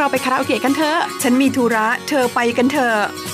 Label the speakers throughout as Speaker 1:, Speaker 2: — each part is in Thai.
Speaker 1: เราไปคาราโอเกะกันเถอะ
Speaker 2: ฉันมีธุระ เธอไปกันเถอะ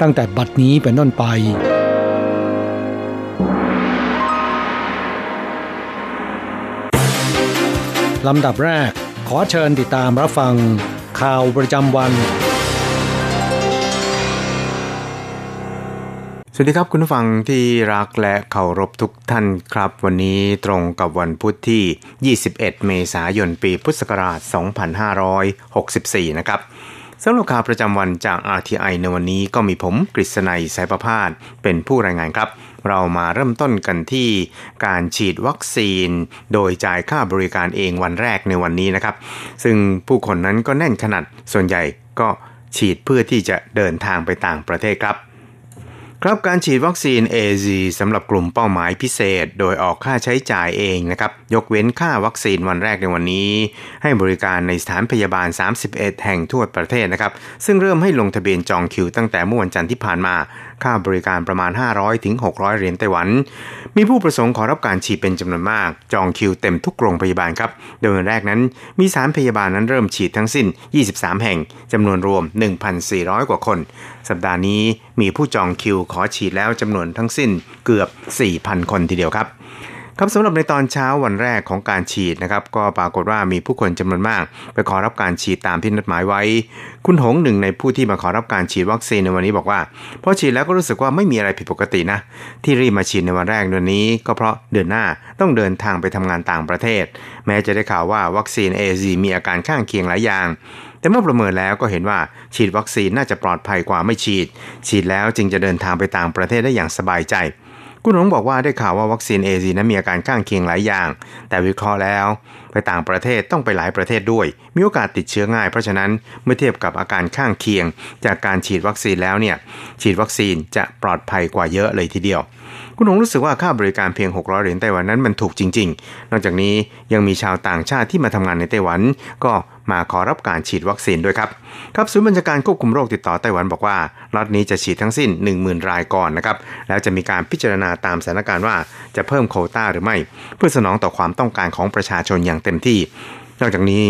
Speaker 3: ตั้งแต่บัดนี้เป็นต้นไปลำดับแรก ขอเชิญติดตามรับฟัง ข่าวประจำวัน
Speaker 4: สวัสดีครับคุณผู้ฟังที่รักและเคารพทุกท่านครับ วันนี้ตรงกับวันพุธที่ 21 เมษายนปีพุทธศักราช 2564 นะครับ สำหรับข่าวประจำวันจาก RTI ในวันนี้ก็มีผมกฤษณัยสายประพาสเป็นผู้รายงานครับ เรามาเริ่มต้นกันที่การฉีดวัคซีน โดยจ่ายค่าบริการเองวันแรกในวันนี้นะครับ ซึ่งผู้คนนั้นก็แน่นขนาดส่วนใหญ่ก็ฉีดเพื่อที่จะเดินทางไปต่างประเทศครับ ครับการฉีดวัคซีน AZ สำหรับกลุ่มเป้าหมายพิเศษ โดยออกค่าใช้จ่ายเองนะครับ ยกเว้นค่าวัคซีนวันแรกในวันนี้ ให้บริการในสถานพยาบาล 31 แห่งทั่วประเทศนะครับ ซึ่งเริ่มให้ลงทะเบียนจองคิวตั้งแต่เมื่อวันจันทร์ที่ผ่านมาค่าบริการประมาณ 500ถึง600 เหรียญไต้หวัน มีผู้ประสงค์ขอรับการฉีดเป็นจำนวนมาก จองคิวเต็มทุกโรงพยาบาลครับ โดยวันแรกนั้นมีสารพยาบาลนั้นเริ่มฉีดทั้งสิ้น 23 แห่งจำนวนรวม 1,400 กว่าคน สัปดาห์นี้มีผู้จองคิวขอฉีดแล้วจำนวนทั้งสิ้นเกือบ 4,000 คนทีเดียวครับ ครับสำหรับในตอนเช้าวันแรกของการฉีดนะครับก็ปรากฏว่ามีผู้คนจำนวนมาก ไปขอรับการฉีดตามที่นัดหมายไว้ คุณหงหนึ่งในผู้ที่มาขอรับการฉีดวัคซีนในวันนี้บอกว่าพอฉีดแล้วก็รู้สึกว่าไม่มีอะไรผิดปกตินะ ที่รีบมาฉีดในวันแรกเดือนนี้ ก็เพราะเดือนหน้าต้องเดินทางไปทำงานต่างประเทศ แม้จะได้ข่าวว่าวัคซีนเอซีมีอาการข้างเคียงหลายอย่างแต่เมื่อประเมินแล้วก็เห็นว่าฉีดวัคซีนน่าจะปลอดภัยกว่าไม่ฉีด ฉีดแล้วจึงจะเดินทางไปต่างประเทศได้อย่างสบายใจ คุณหงบอกว่าได้ข่าวว่าวัคซีน AZ นั้นมีอาการข้างเคียงหลายอย่าง แต่วิเคราะห์แล้ว ไปต่างประเทศต้องไปหลายประเทศด้วย มีโอกาสติดเชื้อง่ายเพราะฉะนั้นเมื่อเทียบกับอาการข้างเคียง จากการฉีดวัคซีนแล้วเนี่ยฉีดวัคซีนจะปลอดภัยกว่าเยอะเลยทีเดียว คุณหงรู้สึกว่าค่าบริการเพียง 600 เหรียญไต้หวันนั้นมันถูกจริง ๆ นอกจากนี้ยังมีชาวต่างชาติที่มาทำงานในไต้หวันก็ มาขอรับการฉีดวัคซีนด้วยครับครับศูนย์บัญชาการควบคุมโรคติดต่อไต้หวันบอกว่าล็อตนี้จะฉีดทั้งสิ้น 10,000 รายก่อนนะครับแล้วจะมีการพิจารณาตามสถานการณ์ว่าจะเพิ่มโคต้าหรือไม่ เพื่อสนองต่อความต้องการของประชาชนอย่างเต็มที่นอกจากนี้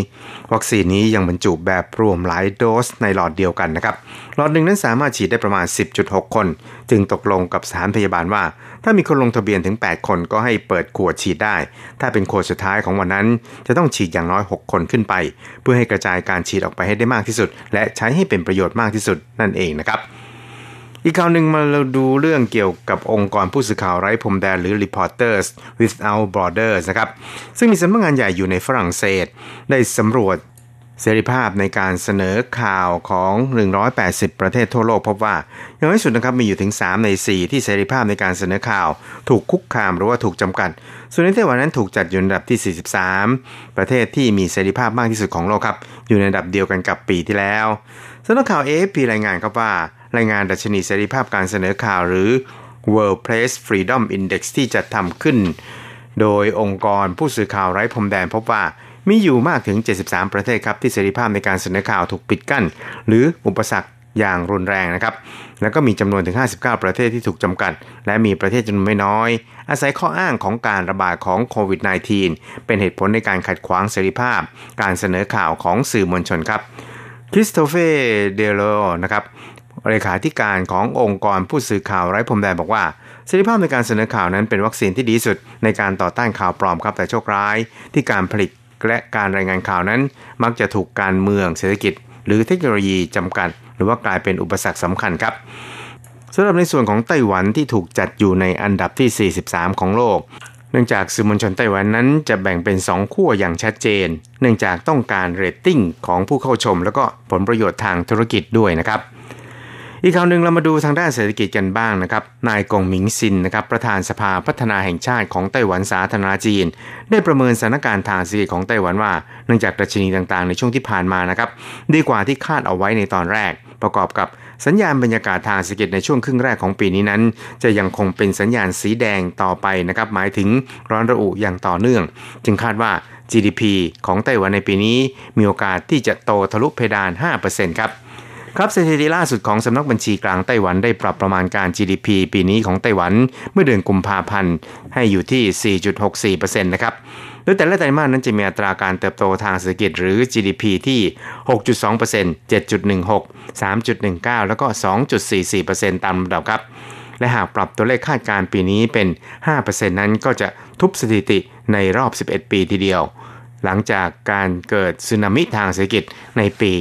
Speaker 4: วัคซีนนี้ยังบรรจุแบบรวมหลายโดสในหลอดเดียวกันนะครับ หลอดหนึ่งนั้นสามารถฉีดได้ประมาณ 10.6 คน จึงตกลงกับสถานพยาบาลว่า ถ้ามีคนลงทะเบียนถึง 8 คนก็ให้เปิดขวดฉีดได้ ถ้าเป็นขวดสุดท้ายของวันนั้น จะต้องฉีดอย่างน้อย 6 คนขึ้นไป เพื่อให้กระจายการฉีดออกไปให้ได้มากที่สุด และใช้ให้เป็นประโยชน์มากที่สุดนั่นเองนะครับอีกข่าวหนึ่งมาเราดูเรื่องเกี่ยวกับองค์กรผู้สื่อข่าวไร้พรมแดนหรือ Reporters Without Borders นะครับ ซึ่งมีสำนักงานใหญ่อยู่ในฝรั่งเศส ได้สำรวจ เสรีภาพในการเสนอข่าวของ 180 ประเทศทั่วโลกพบว่า อย่างน้อยสุดนะครับมีอยู่ถึง 3 ใน 4 ที่เสรีภาพในการเสนอข่าว ถูกคุกคามหรือว่าถูกจำกัด ส่วนในไต้หวันนั้นถูกจัดอยู่ในอันดับที่ 43 ประเทศที่มีเสรีภาพมากที่สุดของโลกครับ อยู่ในอันดับเดียวกันกับปีที่แล้วสำนักข่าว AFP รายงานครับว่า รายงานดัชนีเสรีภาพการเสนอข่าวหรือ World Press Freedom Index ที่จัดทำขึ้น โดยองค์กรผู้สื่อข่าวไร้พรมแดนพบว่า มีอยู่มากถึง 73 ประเทศครับที่เสรีภาพในการเสนอข่าวถูกปิดกั้น หรืออุปสรรคอย่างรุนแรงนะครับ แล้วก็มีจำนวนถึง 59 ประเทศที่ถูกจำกัด และมีประเทศจำนวนไม่น้อย อาศัยข้ออ้างของการระบาดของโควิด -19 เป็นเหตุผลในการขัดขวางเสรีภาพ การเสนอข่าวของสื่อมวลชนครับ คริสโตเฟเดโลนะครับเลขาธิการขององค์กรผู้สื่อข่าวไร้พรมแดนบอกว่าเสรีภาพในการเสนอข่าวนั้นเป็นวัคซีนที่ดีสุดในการต่อต้านข่าวปลอมครับแต่โชคร้ายที่การผลิต และการรายงานข่าวนั้น มักจะถูกการเมืองเศรษฐกิจ หรือเทคโนโลยีจำกัด หรือว่ากลายเป็นอุปสรรคสำคัญครับสำหรับในส่วนของไต้หวันที่ถูกจัดอยู่ในอันดับที่ 43 ของโลก เนื่องจากสื่อมวลชนไต้หวันนั้นจะแบ่งเป็น 2 ขั้วอย่างชัดเจน เนื่องจากต้องการเรตติ้งของผู้เข้าชม แล้วก็ผลประโยชน์ทางธุรกิจด้วยนะครับ อีกข่าวหนึ่งเรามาดูทางด้านเศรษฐกิจกันบ้างนะครับ นายกงหมิงซินนะครับประธานสภาพัฒนาแห่งชาติของไต้หวันสาธารณจีน ได้ประเมินสถานการณ์ทางเศรษฐกิจของไต้หวันว่าเนื่องจากดัชนีต่างๆ ในช่วงที่ผ่านมานะครับดีกว่าที่คาดเอาไว้ในตอนแรก ประกอบกับสัญญาณบรรยากาศทางเศรษฐกิจในช่วงครึ่งแรกของปีนี้นั้น จะยังคงเป็นสัญญาณสีแดงต่อไปนะครับหมายถึงร้อนระอุอย่างต่อเนื่อง จึงคาดว่า GDP ของไต้หวันในปีนี้มีโอกาสที่จะโตทะลุเพดาน 5%ครับ ครับสถิติล่าสุดของสำนักบัญชีกลางไต้หวันได้ปรับประมาณการ GDP ปีนี้ของไต้หวันเมื่อเดือนกุมภาพันธ์ให้อยู่ที่ 4.64%นะครับโดยแต่ละไตรมาสนั้นจะมีอัตราการเติบโตทางเศรษฐกิจหรือ GDP ที่ 6.2% 7.16 3.19 แล้วก็ 2.44%ตามลำดับครับ และหากปรับตัวเลขคาดการณ์ปีนี้เป็น 5%นั้นก็จะทุบสถิติในรอบ 11 ปีทีเดียว หลังจากการเกิดสึนามิทางเศรษฐกิจในปี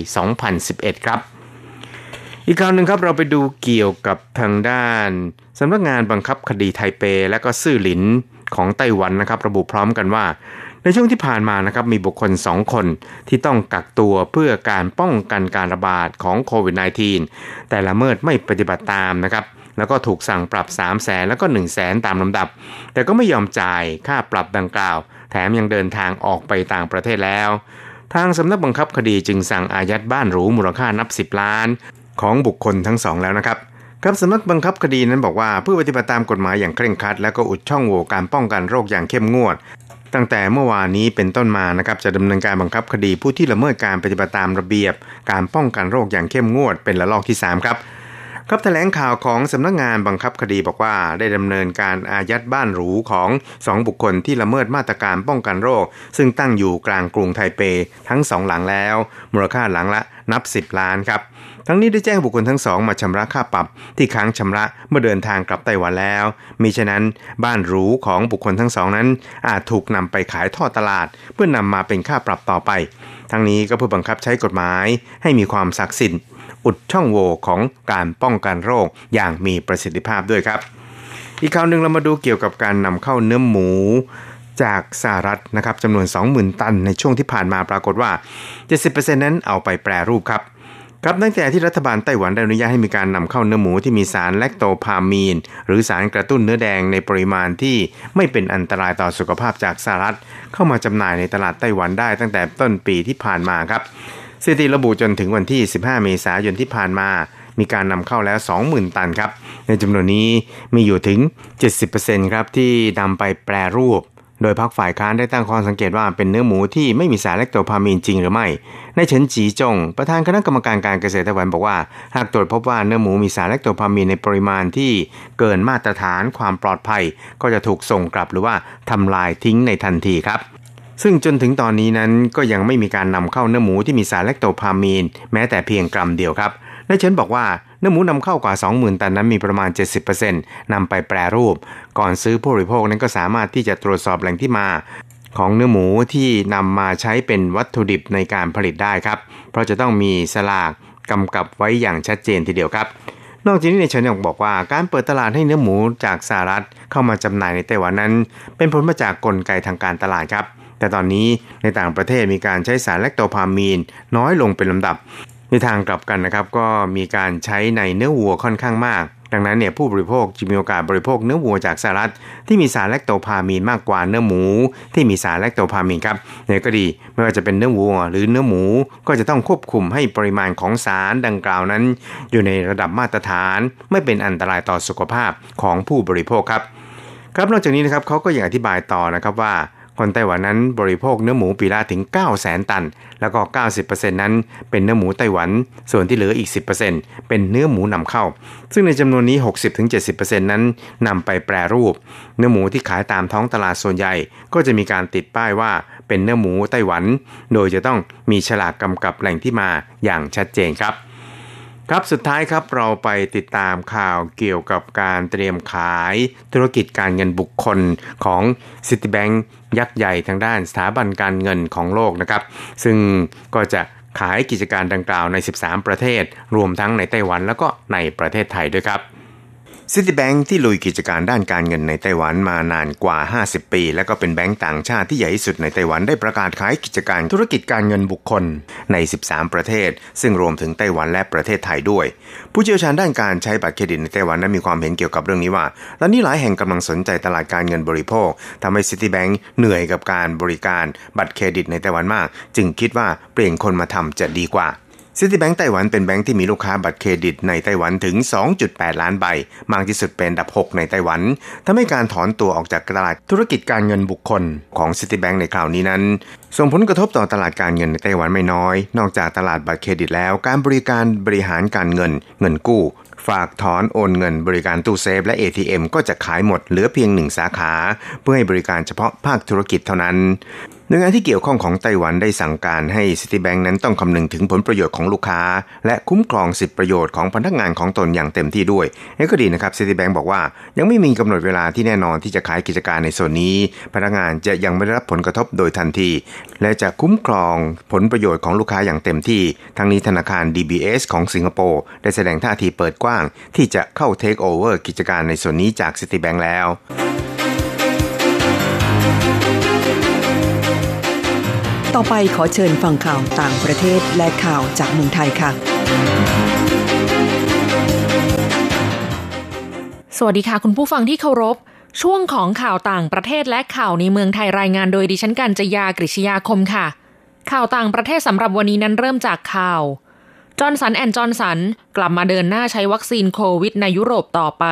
Speaker 4: 2011 ครับ อีกคราวหนึ่งครับเราไปดูเกี่ยวกับทางด้านสำนักงานบังคับคดีไทเป และก็ซื่อหลินของไต้หวันนะครับ ระบุพร้อมกันว่า ในช่วงที่ผ่านมานะครับมีบุคคล 2 คนที่ต้องกักตัวเพื่อการป้องกันการระบาดของโควิด -19 แต่ละเมิดไม่ปฏิบัติตามนะครับแล้วก็ถูกสั่งปรับ 3 0 0แสนแล้วก็ 1 0 0 0 0แสนตามลำดับ แต่ก็ไม่ยอมจ่ายค่าปรับดังกล่าว แถมยังเดินทางออกไปต่างประเทศแล้ว ทางสำนักบังคับคดีจึงสั่งอายัดบ้านหรูมูลค่านับ 10 ล้าน ของบุคคลทั้งสองแล้วนะครับครับสำนักบังคับคดีนั้นบอกว่าเพื่อปฏิบัติตามกฎหมายอย่างเคร่งครัด และก็อุดช่องโหว่การป้องกันโรคอย่างเข้มงวด ตั้งแต่เมื่อวานนี้เป็นต้นมานะครับจะดำเนินการบังคับคดีผู้ที่ละเมิดการปฏิบัติตามระเบียบ การป้องกันโรคอย่างเข้มงวด เป็นระลอกที่ 3 ครับครับแถลงข่าวของสำนักงานบังคับคดีบอกว่าได้ดำเนินการอายัดบ้านหรูของ 2 บุคคลที่ละเมิดมาตรการป้องกันโรค ซึ่งตั้งอยู่กลางกรุงไทเปทั้งสองหลังแล้ว มูลค่าหลังละนับ 10 ล้านครับ ทั้งนี้ได้แจ้งบุคคลทั้งสองมาชำระค่าปรับที่ค้างชำระเมื่อเดินทางกลับไต้หวันแล้ว มิฉะนั้นบ้านหรูของบุคคลทั้งสองนั้น อาจถูกนำไปขายทอดตลาด เพื่อนำมาเป็นค่าปรับต่อไป ทั้งนี้ก็เพื่อบังคับใช้กฎหมายให้มีความศักดิ์สิทธิ์อุดช่องโหว่ของการป้องกันโรคอย่างมีประสิทธิภาพด้วยครับ อีกข่าวหนึ่งเรามาดูเกี่ยวกับการนำเข้าเนื้อหมูจากสหรัฐนะครับจำนวน 20,000 ตันในช่วงที่ผ่านมาปรากฏว่า 70%นั้นเอาไปแปรรูปครับ ครับตั้งแต่ที่รัฐบาลไต้หวันได้อนุญาตให้มีการนำเข้าเนื้อหมูที่มีสารแลคโตพามีน หรือสารกระตุ้นเนื้อแดงในปริมาณที่ไม่เป็นอันตรายต่อสุขภาพจากสหรัฐ เข้ามาจำหน่ายในตลาดไต้หวันได้ตั้งแต่ต้นปีที่ผ่านมาครับสถิติระบุจนถึงวันที่ 15 เมษายนที่ผ่านมา มีการนำเข้าแล้ว 20,000 ตันครับ ในจำนวนนี้มีอยู่ถึง 70%ครับที่นำไปแปรรูป โดยพักฝ่ายค้านได้ตั้งข้อสังเกตว่าเป็นเนื้อหมูที่ไม่มีสารแลคโตพามีนจริงหรือไม่ ในเฉินจีจง ประธานคณะกรรมการการเกษตรไต้หวันบอกว่า หากตรวจพบว่าเนื้อหมูมีสารแลคโตพามีนในปริมาณที่เกินมาตรฐานความปลอดภัย ก็จะถูกส่งกลับหรือว่าทำลายทิ้งในทันทีครับซึ่งจนถึงตอนนี้นั้นก็ยังไม่มีการนำเข้าเนื้อหมูที่มีสารแลคโตพามีน แม้แต่เพียงกรัมเดียวครับและเชนบอกว่า เนื้อหมูนำเข้ากว่า 20,000 ตันนั้นมีประมาณ 70%นำไปแปรรูป ก่อนซื้อผู้บริโภคนั้นก็สามารถที่จะตรวจสอบแหล่งที่มาของเนื้อหมูที่นำมาใช้เป็นวัตถุดิบในการผลิตได้ครับ เพราะจะต้องมีสลากกำกับไว้อย่างชัดเจนทีเดียวครับ นอกจากนี้ในเชนยังบอกว่าการเปิดตลาดให้เนื้อหมูจากสหรัฐเข้ามาจำหน่ายในไต้หวันนั้น เป็นผลมาจากกลไกทางการตลาดครับ แต่ตอนนี้ในต่างประเทศมีการใช้สารแลคโตพามีนน้อยลงเป็นลำดับ ในทางกลับกันนะครับก็มีการใช้ในเนื้อวัวค่อนข้างมาก ดังนั้นเนี่ยผู้บริโภคจะมีโอกาสบริโภคเนื้อวัวจากสหรัฐที่มีสารแลคโตพามีนมากกว่าเนื้อหมู ที่มีสารแลคโตพามีนครับเนี่ยก็ดีไม่ว่าจะเป็นเนื้อวัวหรือเนื้อหมูก็จะต้องควบคุมให้ปริมาณของสารดังกล่าวนั้น อยู่ในระดับมาตรฐาน ไม่เป็นอันตรายต่อสุขภาพของผู้บริโภคครับ ครับนอกจากนี้นะครับเขาก็ยังอธิบายต่อนะครับว่า คนไต้หวันนั้นบริโภคเนื้อหมูปีละถึง9 0 0 0 0 0 ตัน แล้วก็ 90%นั้นเป็นเนื้อหมูไต้หวัน ส่วนที่เหลืออีก 10%เป็นเนื้อหมูนำเข้า ซึ่งในจำนวนนี้ 60-70%นั้นนำไปแปรรูป เนื้อหมูที่ขายตามท้องตลาดส่วนใหญ่ ก็จะมีการติดป้ายว่าเป็นเนื้อหมูไต้หวัน โดยจะต้องมีฉลากกำกับแหล่งที่มาอย่างชัดเจนครับครับสุดท้ายครับเราไปติดตามข่าวเกี่ยวกับการเตรียมขายธุรกิจการเงินบุคคลของ Citibank ยักษ์ใหญ่ทางด้านสถาบันการเงินของโลกนะครับ ซึ่งก็จะขายกิจการดังกล่าวใน 13 ประเทศ รวมทั้งในไต้หวันแล้วก็ในประเทศไทยด้วยครับ Citibank ที่ลุยกิจการด้านการเงินในไต้หวันมานานกว่า 50 ปี และก็เป็นแบงก์ต่างชาติที่ใหญ่ที่สุดในไต้หวันได้ประกาศขายกิจการธุรกิจการเงินบุคคลใน 13 ประเทศ ซึ่งรวมถึงไต้หวันและประเทศไทยด้วย ผู้เชี่ยวชาญด้านการใช้บัตรเครดิตในไต้หวันนั้นมีความเห็นเกี่ยวกับเรื่องนี้ว่าตอนนี้หลายแห่งกำลังสนใจตลาดการเงินบริโภคทำให้ Citibank เหนื่อยกับการบริการบัตรเครดิตในไต้หวันมาก จึงคิดว่าเปลี่ยนคนมาทำจะดีกว่า ซิตี้แบงก์ไต้หวันเป็นแบงก์ที่มีลูกค้าบัตรเครดิตในไต้หวันถึง 2.8 ล้านใบ มากที่สุดเป็นอันดับ 6 ในไต้หวันทำให้การถอนตัวออกจากตลาดธุรกิจการเงินบุคคลของซิตี้แบงก์ในคราวนี้นั้น ส่งผลกระทบต่อตลาดการเงินในไต้หวันไม่น้อย นอกจากตลาดบัตรเครดิตแล้ว การบริการบริหารการเงิน เงินกู้ ฝากถอนโอนเงินบริการตู้เซฟและ ATM ก็จะขายหมดเหลือเพียงหนึ่งสาขา เพื่อให้บริการเฉพาะภาคธุรกิจเท่านั้นหน่วยงานที่เกี่ยวข้องของไต้หวันได้สั่งการให้ Citibank นั้นต้องคำนึงถึงผลประโยชน์ของลูกค้า และคุ้มครองสิทธิประโยชน์ของพนักงานของตนอย่างเต็มที่ด้วยนี่ก็ดีนะครับ Citibank บอกว่ายังไม่มีกำหนดเวลาที่แน่นอนที่จะขายกิจการในส่วนนี้ พนักงานจะยังไม่ได้รับผลกระทบโดยทันที และจะคุ้มครองผลประโยชน์ของลูกค้าอย่างเต็มที่ ทั้งนี้ธนาคาร DBS ของสิงคโปร์ได้แสดงท่าทีเปิดกว้าง ที่จะเข้าเทคโอเวอร์กิจการในส่วนนี้จาก Citibank แล้ว
Speaker 2: ต่อไปขอเชิญฟังข่าวต่างประเทศและข่าวจากเมืองไทยค่ะ
Speaker 5: สวัสดีค่ะคุณผู้ฟังที่เคารพ ช่วงของข่าวต่างประเทศและข่าวในเมืองไทยรายงานโดยดิฉันกัญจยากริชยาคมค่ะ ข่าวต่างประเทศสำหรับวันนี้นั้นเริ่มจากข่าว จอห์นสันแอนด์จอห์นสันกลับมาเดินหน้าใช้วัคซีนโควิดในยุโรปต่อไป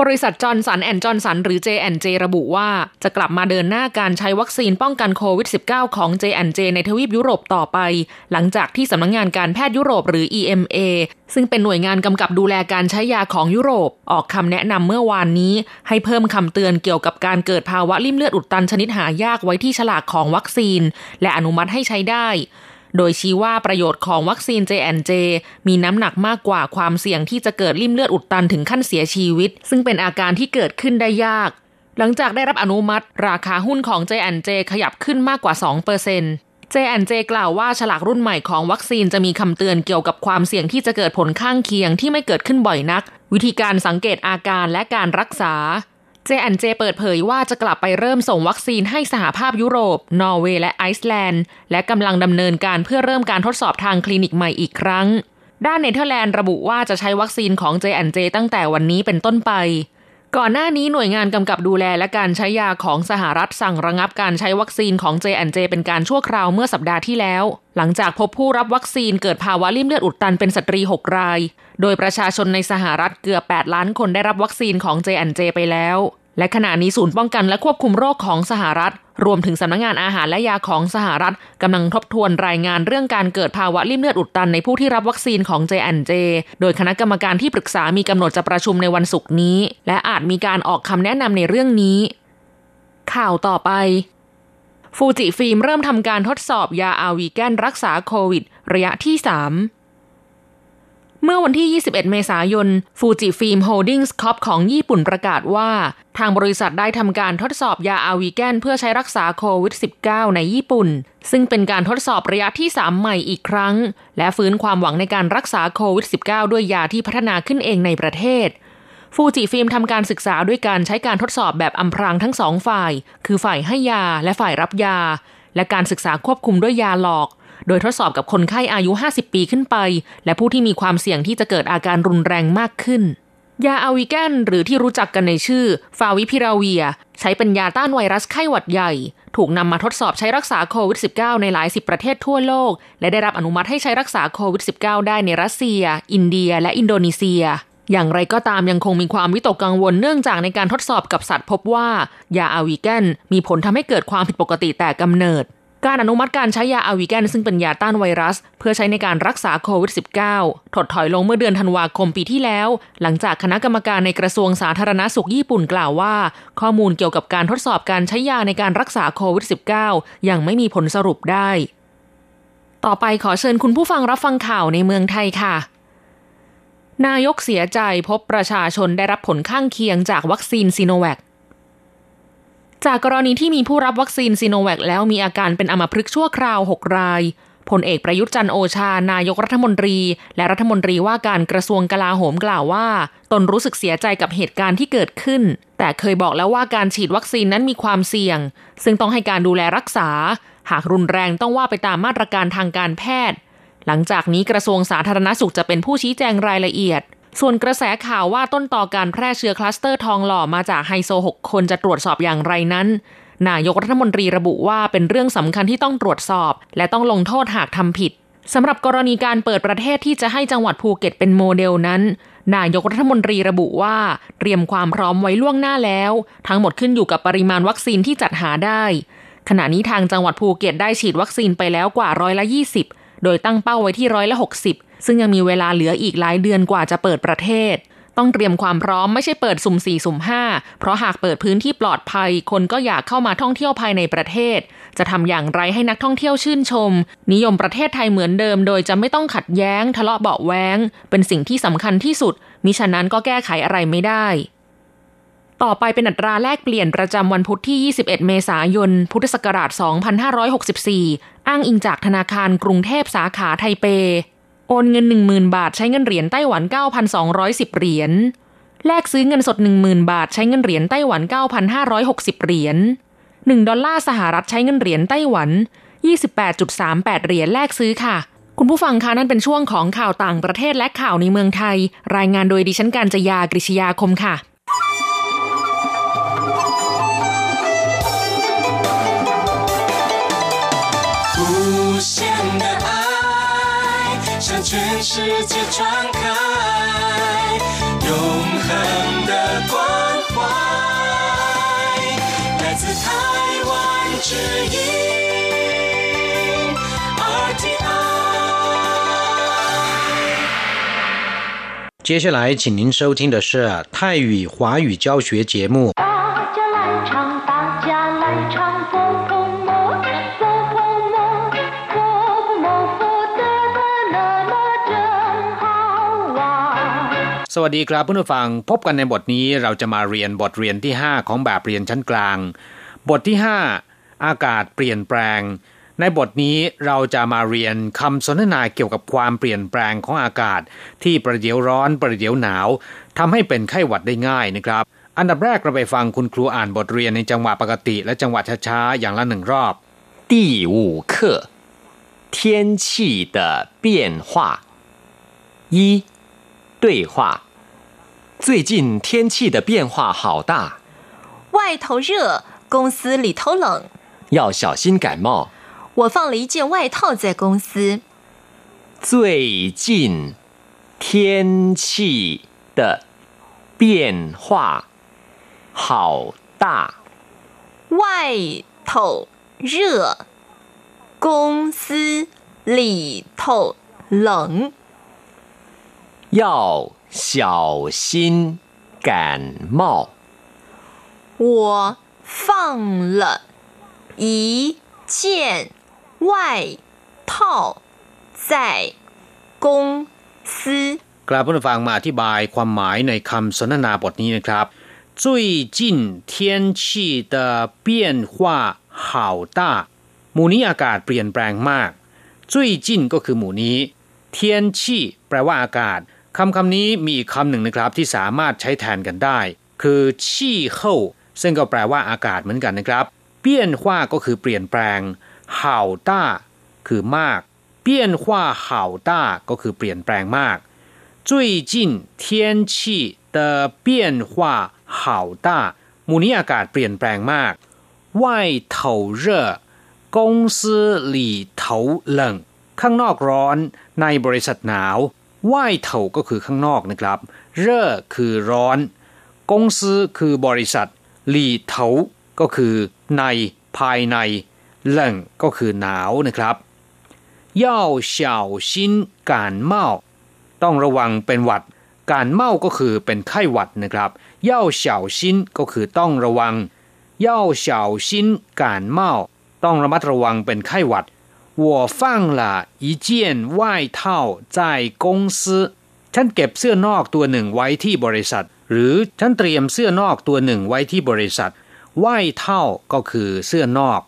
Speaker 5: บริษัทจอห์นสันแอนด์จอห์นสันหรือ J&J ระบุว่า จะกลับมาเดินหน้าการใช้วัคซีนป้องกันโควิด -19 ของ J&J ในทวีปยุโรปต่อไป หลังจากที่สำนักงงานการแพทย์ยุโรปหรือ EMA ซึ่งเป็นหน่วยงานกำกับดูแลการใช้ยาของยุโรป ออกคำแนะนำเมื่อวานนี้ ให้เพิ่มคำเตือนเกี่ยวกับการเกิดภาวะลิ่มเลือดอุดตันชนิดหายากไว้ที่ฉลากของวัคซีน และอนุมัติให้ใช้ได้ โดยชี้ว่าประโยชน์ของวัคซีน J&J มีน้ำหนักมากกว่าความเสี่ยงที่จะเกิดริ่มเลือดอุดตันถึงขั้นเสียชีวิต ซึ่งเป็นอาการที่เกิดขึ้นได้ยาก หลังจากได้รับอนุมัติ ราคาหุ้นของ J&J ขยับขึ้นมากกว่า2% J&J กล่าวว่าฉลากรุ่นใหม่ของวัคซีนจะมีคำเตือนเกี่ยวกับความเสี่ยงที่จะเกิดผลข้างเคียงที่ไม่เกิดขึ้นบ่อยนัก วิธีการสังเกตอาการและการรักษา เจแอนเจเปิดเผยว่าจะกลับไปเริ่มส่งวัคซีนให้สหภาพยุโรป นอร์เวย์และไอซ์แลนด์ และกำลังดำเนินการเพื่อเริ่มการทดสอบทางคลินิกใหม่อีกครั้ง ด้านเนเธอร์แลนด์ระบุว่าจะใช้วัคซีนของเจแอนเจตั้งแต่วันนี้เป็นต้นไป ก่อนหน้านี้หน่วยงานกำกับดูแลและการใช้ยาของสหรัฐสั่งระงับการใช้วัคซีนของ J&J เป็นการชั่วคราวเมื่อสัปดาห์ที่แล้ว หลังจากพบผู้รับวัคซีนเกิดภาวะลิ่มเลือดอุดตันเป็นสตรี 6 ราย โดยประชาชนในสหรัฐเกือบ 8 ล้านคนได้รับวัคซีนของ J&J ไปแล้ว และขณะนี้ศูนย์ป้องกันและควบคุมโรคของสหรัฐ รวมถึงสำนักงงานอาหารและยาของสหรัฐกำลังทบทวนรายงานเรื่องการเกิดภาวะริ่มเลือดอุดตันในผู้ที่รับวัคซีนของ J&J โดยคณะกรรมการที่ปรึกษามีกำหนดจะประชุมในวันศุกร์นี้ และอาจมีการออกคำแนะนำในเรื่องนี้ ข่าวต่อไปฟูจิฟิล์มเริ่มทำการทดสอบยาอาวีแกนรักษาโควิด ระยะที่ 3 เมื่อวันที่ 21 เมษายน ฟูจิฟิล์มโฮลดิ้งส์คอร์ปของญี่ปุ่นประกาศว่า ทางบริษัทได้ทำการทดสอบยาอาวีแกนเพื่อใช้รักษาโควิด -19 ในญี่ปุ่น ซึ่งเป็นการทดสอบระยะที่ 3 ใหม่อีกครั้ง และฟื้นความหวังในการรักษาโควิด -19 ด้วยยาที่พัฒนาขึ้นเองในประเทศ ฟูจิฟิล์มทำการศึกษาด้วยการใช้การทดสอบแบบอำพรางทั้งสองฝ่าย คือฝ่ายให้ยาและฝ่ายรับยา และการศึกษาควบคุมด้วยยาหลอก โดยทดสอบกับคนไข้อายุ 50 ปีขึ้นไป และผู้ที่มีความเสี่ยงที่จะเกิดอาการรุนแรงมากขึ้น ยาอาวิแกนหรือที่รู้จักกันในชื่อ ฟาวิพิราเวีย ใช้เป็นยาต้านไวรัสไข้หวัดใหญ่ ถูกนำมาทดสอบใช้รักษาโควิด -19 ในหลายสิบประเทศทั่วโลก และได้รับอนุมัติให้ใช้รักษาโควิด -19 ได้ในรัสเซีย อินเดีย และอินโดนีเซียอย่างไรก็ตามยังคงมีความวิตกกังวลเนื่องจากในการทดสอบกับสัตว์พบว่ายาอาวิแกนมีผลทำให้เกิดความผิดปกติแต่กำเนิด การอนุมัติการใช้ยาอาวิแกนซึ่งเป็นยาต้านไวรัส เพื่อใช้ในการรักษาโควิด -19 ถดถอยลงเมื่อเดือนธันวาคมปีที่แล้ว หลังจากคณะกรรมการในกระทรวงสาธารณาสุขญี่ปุ่นกล่าวว่า ข้อมูลเกี่ยวกับการทดสอบการใช้ยาในการรักษาโควิด -19 ยังไม่มีผลสรุปได้ ต่อไปขอเชิญคุณผู้ฟังรับฟังข่าวในเมืองไทยค่ะนายกเสียใจพบประชาชนได้รับผลข้างเคียงจากวัคซีนซีโนแวค จากกรณีที่มีผู้รับวัคซีนซีโนแวคแล้วมีอาการเป็นอัมพฤกษ์ชั่วคราว 6 รายพลเอกประยุทธ์จันทร์โอชา นายกรัฐมนตรี และรัฐมนตรีว่าการกระทรวงกลาโหมกล่าวว่า ตนรู้สึกเสียใจกับเหตุการณ์ที่เกิดขึ้น แต่เคยบอกแล้วว่าการฉีดวัคซีนนั้นมีความเสี่ยง ซึ่งต้องให้การดูแลรักษา หากรุนแรงต้องว่าไปตามมาตรการทางการแพทย์ หลังจากนี้กระทรวงสาธารณสุขจะเป็นผู้ชี้แจงรายละเอียด ส่วนกระแสข่าวว่าต้นต่อการแพร่เชื้อคลัสเตอร์ทองหล่อมาจากไฮโซ 6 คนจะตรวจสอบอย่างไรนั้น นายกรัฐมนตรีระบุว่าเป็นเรื่องสำคัญที่ต้องตรวจสอบ และต้องลงโทษหากทำผิดสำหรับกรณีการเปิดประเทศที่จะให้จังหวัดภูเก็ตเป็นโมเดลนั้น นายกรัฐมนตรีระบุว่า เตรียมความพร้อมไว้ล่วงหน้าแล้ว ทั้งหมดขึ้นอยู่กับปริมาณวัคซีนที่จัดหาได้ ขณะนี้ทางจังหวัดภูเก็ตได้ฉีดวัคซีนไปแล้วกว่าร้อยละ 20 โดยตั้งเป้าไว้ที่ร้อยละ 60 ซึ่งยังมีเวลาเหลืออีกหลายเดือนกว่าจะเปิดประเทศ ต้องเตรียมความพร้อมไม่ใช่เปิดสุ่มสี่สุ่มห้าเพราะหากเปิดพื้นที่ปลอดภัย คนก็อยากเข้ามาท่องเที่ยวภายในประเทศ จะทำอย่างไรให้นักท่องเที่ยวชื่นชม นิยมประเทศไทยเหมือนเดิม โดยจะไม่ต้องขัดแย้ง ทะเลาะเบาแวงเป็นสิ่งที่สำคัญที่สุดมิฉะนั้นก็แก้ไขอะไรไม่ได้ต่อไปเป็นอัตราแลกเปลี่ยนประจำวันพุธที่ 21 เมษายน พุทธศักราช 2564 อ้างอิงจากธนาคารกรุงเทพสาขาไทเป โอนเงิน 10,000 บาท ใช้เงินเหรียญไต้หวัน 9,210 เหรียญ แลกซื้อเงินสด 10,000 บาท ใช้เงินเหรียญไต้หวัน 9,560 เหรียญ 1 ดอลลาร์สหรัฐใช้เงินเหรียญไต้หวัน 28.38 เหรียญแลกซื้อค่ะ คุณผู้ฟังคะนั่นเป็นช่วงของข่าวต่างประเทศและข่าวในเมืองไทย รายงานโดยดิฉันการจยากริชยาคมค่ะ
Speaker 6: 无。
Speaker 7: 世界传开永恒的关怀，来自台湾之音。
Speaker 8: 接下来，请您收听的是泰语华语教学节目。
Speaker 9: 大家来唱，
Speaker 8: สวัสดีครับเพื่อนผู้ฟังพบกันในบทนี้เราจะมาเรียนบทเรียนที่ 5 ของแบบเรียนชั้นกลาง บทที่ 5 อากาศเปลี่ยนแปลง ในบทนี้เราจะมาเรียนคำสนทนาเกี่ยวกับความเปลี่ยนแปลงของอากาศ ที่ประเดี๋ยวร้อนประเดี๋ยวหนาวทำให้เป็นไข้หวัดได้ง่ายนะครับ อันดับแรกเราไปฟังคุณครูอ่านบทเรียนในจังหวะปกติ และจังหวะช้าๆอย่างละหนึ่งรอบ
Speaker 10: 第五课：天气的变化。一、 对话。最近天气的变化好大，
Speaker 11: 外头热，公司里头冷。
Speaker 10: 要小心感冒。
Speaker 11: 我放了一件外套在公司。
Speaker 10: 最近天气的变化好大，
Speaker 11: 外头热，公司里头冷。
Speaker 10: 要小心感冒。
Speaker 11: 我放了一件外套在公司。
Speaker 8: กลับผู้ฟังมาอธิบายความหมายในคำสนทนาบทนี้นะครับ最近天气的变化好大หมู่นี้อากาศเปลี่ยนแปลงมาก最近ก็คือหมู่นี้天气แปลว่าอากาศ คำคำนี้มีอีกคำหนึ่งนะครับที่สามารถใช้แทนกันได้ คือชี่เฮาซึ่งก็แปลว่าอากาศเหมือนกันนะครับเปี้ยนหว่าก็คือเปลี่ยนแปลงเห่าต้าคือมากเปี้ยนหว่าเห่าต้าก็คือเปลี่ยนแปลงมาก 最近天气的变化好大หมู่นี้อากาศเปลี่ยนแปลงมาก外头热公司里头冷ข้างนอกร้อนในบริษัทหนาว ว่ายเถาก็คือข้างนอกนะครับ เร่อคือร้อนกงซื้อคือบริษัทหลี่เถาก็คือในภายในเหล่งก็คือหนาวนะครับย่าเฉาชินการเมาต้องระวังเป็นหวัด การเมาก็คือเป็นไข้หวัดนะครับย่าเฉาชินก็คือต้องระวังย่าเฉาชินการเมาต้องระมัดระวังเป็นไข้หวัด 我放了一件外套在公司ฉันเก็บเสื้อนอกตัวหนึ่งไว้ที่บริษัท หรือฉันเตรียมเสื้อนอกตัวหนึ่งไว้ที่บริษัท外套ก็คือเสื้อนอก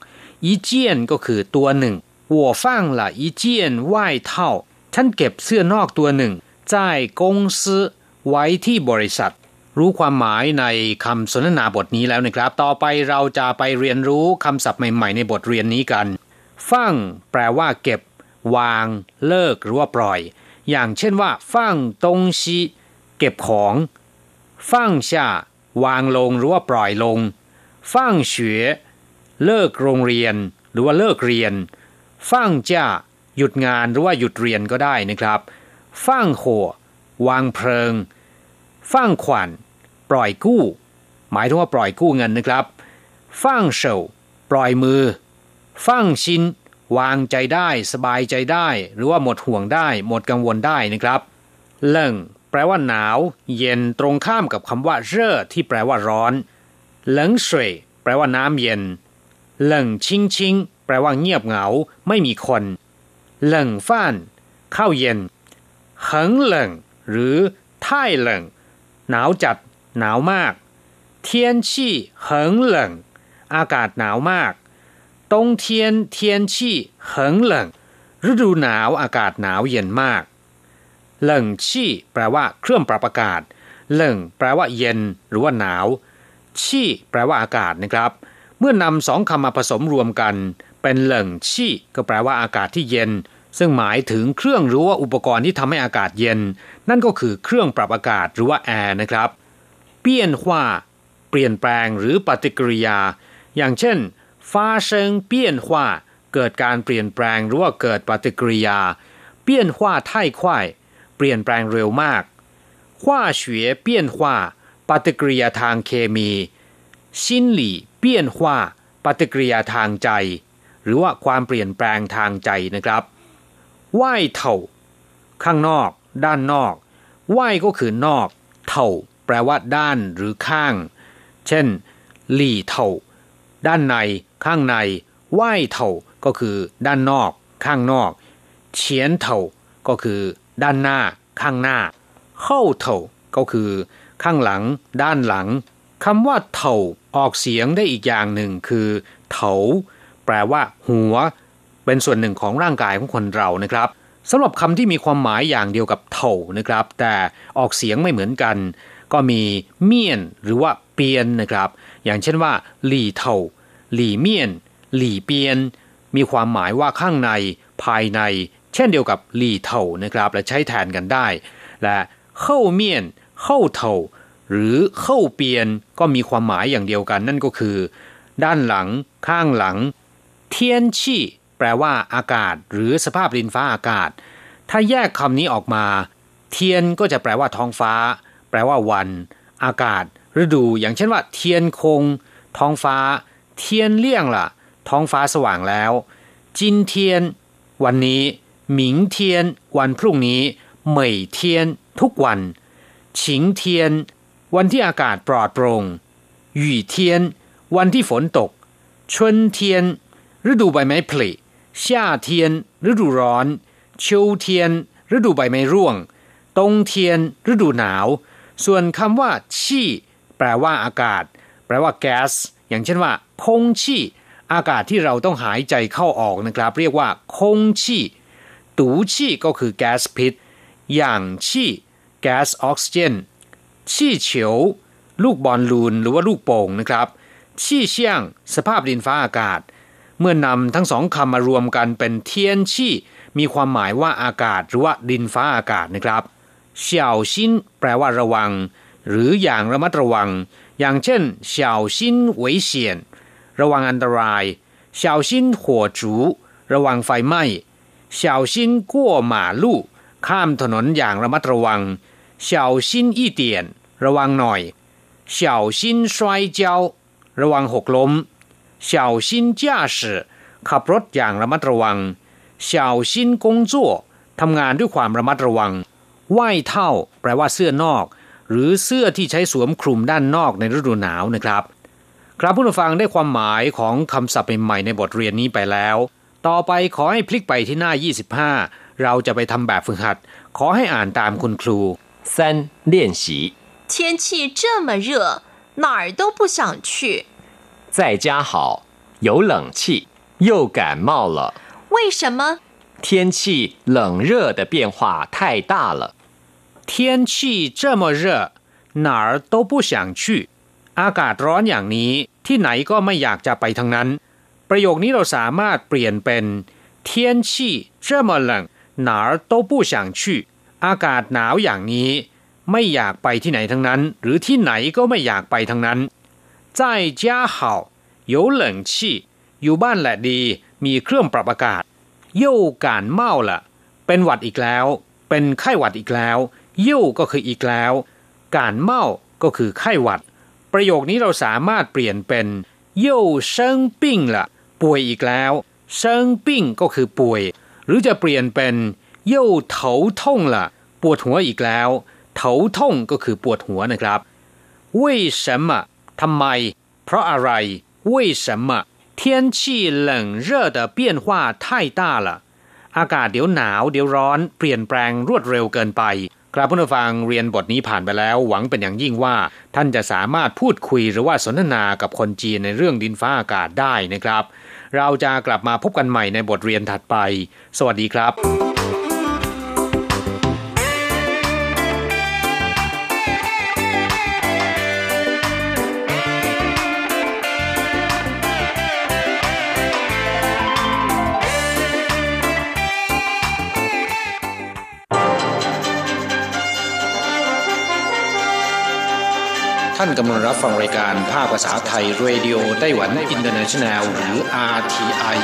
Speaker 8: 一件ก็คือตัวหนึ่ง我放了一件外套ฉันเก็บเสื้อนอกตัวหนึ่ง在公司ไว้ที่บริษัท รู้ความหมายในคำสนทนาบทนี้แล้วนะครับ ต่อไปเราจะไปเรียนรู้คำศัพท์ใหม่ๆในบทเรียนนี้กัน ฟั่งแปลว่าเก็บ วาง เลิกหรือว่าปล่อย อย่างเช่นว่า ฟั่งตงชีเก็บของฟั่งชาวางลงหรือว่าปล่อยลงฟั่งเฉวเลิกโรงเรียน หรือว่าเลิกเรียนฟั่งจ้าหยุดงานหรือว่าหยุดเรียนก็ได้นะครับฟั่งโหวางเพลิงฟั่งขวัญปล่อยกู้ หมายถึงว่าปล่อยกู้เงินนะครับฟั่งเฉาปล่อยมือฟั่งชิน วางใจได้สบายใจได้ หรือว่าหมดห่วงได้ หมดกังวลได้นะครับเลิ่งแปลว่าหนาว เย็นตรงข้ามกับคำว่าเร่อที่แปลว่าร้อนเหลิงสวยแปลว่าน้ำเย็นเหลิงชิงชิงแปลว่าเงียบเหงา ไม่มีคนเหลิงฟ้านข้าวเย็นหิงเหลิงหรือท่ายเลิงหนาวจัด หนาวมาก เทียนชี่หิงเหลิงอากาศหนาวมาก 冬天天气很冷ฤดูหนาวอากาศหนาวเย็นมากเหลิงชี่แปลว่าเครื่องปรับอากาศเหลิงแปลว่าเย็น หรือว่าหนาว ชี่แปลว่าอากาศนะครับ เมื่อนำสองคำมาผสมรวมกัน เป็นเหลิงชี่ก็แปลว่าอากาศที่เย็น ซึ่งหมายถึงเครื่องหรือว่าอุปกรณ์ที่ทำให้อากาศเย็น นั่นก็คือเครื่องปรับอากาศหรือว่าแอร์นะครับ เปี้ยนหว่าเปลี่ยนแปลงหรือปฏิกิริยา อย่างเช่น ฟาเชิงเปลี่ยนว่าเกิดการเปลี่ยนแปลงหรือว่าเกิดปฏิกิริยา เปลี่ยนว่าไถ่ควายเปลี่ยนแปลงเร็วมากว่าเฉวยเปี้ยนว่าปฏิกิริยาทางเคมีชินหลี่เปี้ยนว่าปฏิกิริยาทางใจ หรือว่าความเปลี่ยนแปลงทางใจนะครับไหวเถ่า ข้างนอก ด้านนอกไหวก็คือนอก เถ่า แปลว่าด้านหรือข้าง เช่น หลี่เถ่า ด้านในข้างในว่ายเถ่าก็คือด้านนอก ข้างนอกเฉียนเถ่าก็คือด้านหน้า ข้างหน้าเข้าเถ่าก็คือ ข้างหลัง ด้านหลังคำว่าเถ่าออกเสียงได้อีกอย่างหนึ่งคือเถาแปลว่า หัว เป็นส่วนหนึ่งของร่างกายของคนเรานะครับสำหรับคำที่มีความหมายอย่างเดียวกับเถานะครับ แต่ออกเสียงไม่เหมือนกัน ก็มีเมียนหรือว่าเปียนนะครับ อย่างเช่นว่า หลี่เถาหลี่เมียน หลี่เปียน มีความหมายว่าข้างใน ภายใน เช่นเดียวกับหลี่เถานะครับ และใช้แทนกันได้ และเข้าเมียนเข้าเถาหรือเข้าเปียนก็มีความหมายอย่างเดียวกัน นั่นก็คือ ด้านหลัง ข้างหลัง เทียนชี่แปลว่าอากาศ หรือสภาพดินฟ้าอากาศ ถ้าแยกคำนี้ออกมา เทียนก็จะแปลว่าท้องฟ้า แปลว่าวัน อากาศ ฤดู อย่างเช่นว่า เทียนคง ท้องฟ้า เทียนเลี่ยงล่ะ ท้องฟ้าสว่างแล้ว จินเทียน วันนี้ หมิงเทียน วันพรุ่งนี้เหม่ยเทียน ทุกวัน ฉิงเทียน วันที่อากาศปลอดโปรง่งหยู่เทียน วันที่ฝนตกชุนเทียน ฤดูใบไม้ผลิช่าเทียน ฤดูร้อนชิวเทียน ฤดูใบไม้ร่วงตงเทียน ฤดูหนาว ส่วนคำว่าชี่ แปลว่าอากาศ แปลว่าแก๊ส อย่างเช่นว่า คงชี่ อากาศที่เราต้องหายใจเข้าออกนะครับ เรียกว่า คงชี่ตูชี่ก็คือแก๊สพิษหยางชี่ แก๊สออกซิเจน ชี่เฉียว ลูกบอลลูนหรือว่าลูกโป่งนะครับ ชี่เชียง สภาพดินฟ้าอากาศ เมื่อนำทั้งสองคำมารวมกันเป็นเทียนชี่ มีความหมายว่าอากาศหรือว่าดินฟ้าอากาศนะครับเฉียวชินแปลว่าระวัง หรืออย่างระมัดระวัง อย่างเช่นเฉียวชิน危险ระวังอันตรายเฉียวชินหัวจูระวังไฟไหม้เฉียวชินกั้วหมาลู่ข้ามถนนอย่างระมัดระวังเฉียวชินอีเตียนระวังหน่อยเฉียวชิน摔跤ระวังหกล้ม小心驾驶ขับรถอย่างระมัดระวัง小心工作ทำงานด้วยความระมัดระวังว่ายเท่า แปลว่าเสื้อนอก หรือเสื้อที่ใช้สวมคลุมด้านนอกในฤดูหนาวนะครับ ครับผู้ฟังได้ความหมายของคำศัพท์ใหม่ๆในบทเรียนนี้ไปแล้ว ต่อไปขอให้พลิกไปที่หน้า 25 เราจะไปทำแบบฝึกหัด ขอให้อ่านตามคุณครู
Speaker 10: 三练习
Speaker 11: 天气这么热，哪儿都不想去。
Speaker 10: 在家好，有冷气，又感冒了。
Speaker 11: 为什么？
Speaker 10: 天气冷热的变化太大了。
Speaker 8: 天气这么热哪儿都不想去อากาศร้อนอย่างนี้ที่ไหนก็ไม่อยากจะไปทั้งนั้น ประโยคนี้เราสามารถเปลี่ยนเป็น天气这么冷哪儿都不想去อากาศหนาวอย่างนี้ ไม่อยากไปที่ไหนทั้งนั้น หรือที่ไหนก็ไม่อยากไปทั้งนั้น在家好有冷气อยู่บ้านแหละดี มีเครื่องปรับอากาศเย่การเมาละเป็นหวัดอีกแล้ว เป็นไข้หวัดอีกแล้ว เย่ก็คืออีกแล้ว การเมาก็คือไข้หวัด ประโยคนี้เราสามารถเปลี่ยนเป็นเย่เซิงปิ้งละป่วยอีกแล้วเซิงปิ้งก็คือป่วย หรือจะเปลี่ยนเป็นเย่เถาท่งละปวดหัวอีกแล้วเถาท่งก็คือปวดหัวนะครับ为什么ทำไม เพราะอะไร为什么天气冷热的变化太大了อากาศเดี๋ยวหนาวเดี๋ยวร้อน เปลี่ยนแปลงรวดเร็วเกินไป กราบผู้ฟังเรียนบทนี้ผ่านไปแล้วหวังเป็นอย่างยิ่งว่า ท่านจะสามารถพูดคุยหรือว่าสนทนากับคนจีนในเรื่องดินฟ้าอากาศได้นะครับ เราจะกลับมาพบกันใหม่ในบทเรียนถัดไป สวัสดีครับท่านกำลังรับฟังรายการภาคภาษาไทย Radio Taiwan International หรือ RTI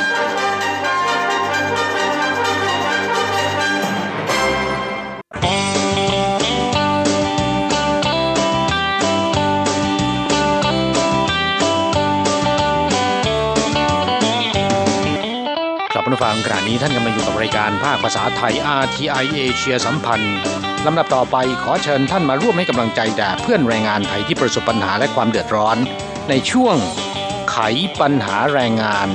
Speaker 8: กลับมา
Speaker 3: ฟังขณะนี้ท่านกำลังอยู่กับรายการภาคภาษาไทย RTI เอเชียสัมพันธ์ ลำดับต่อไปขอเชิญท่านมาร่วมให้กำลังใจแด่เพื่อนแรงงานไทยที่ประสบปัญหาและความเดือดร้อน ในช่วงไขปัญหาแรงงาน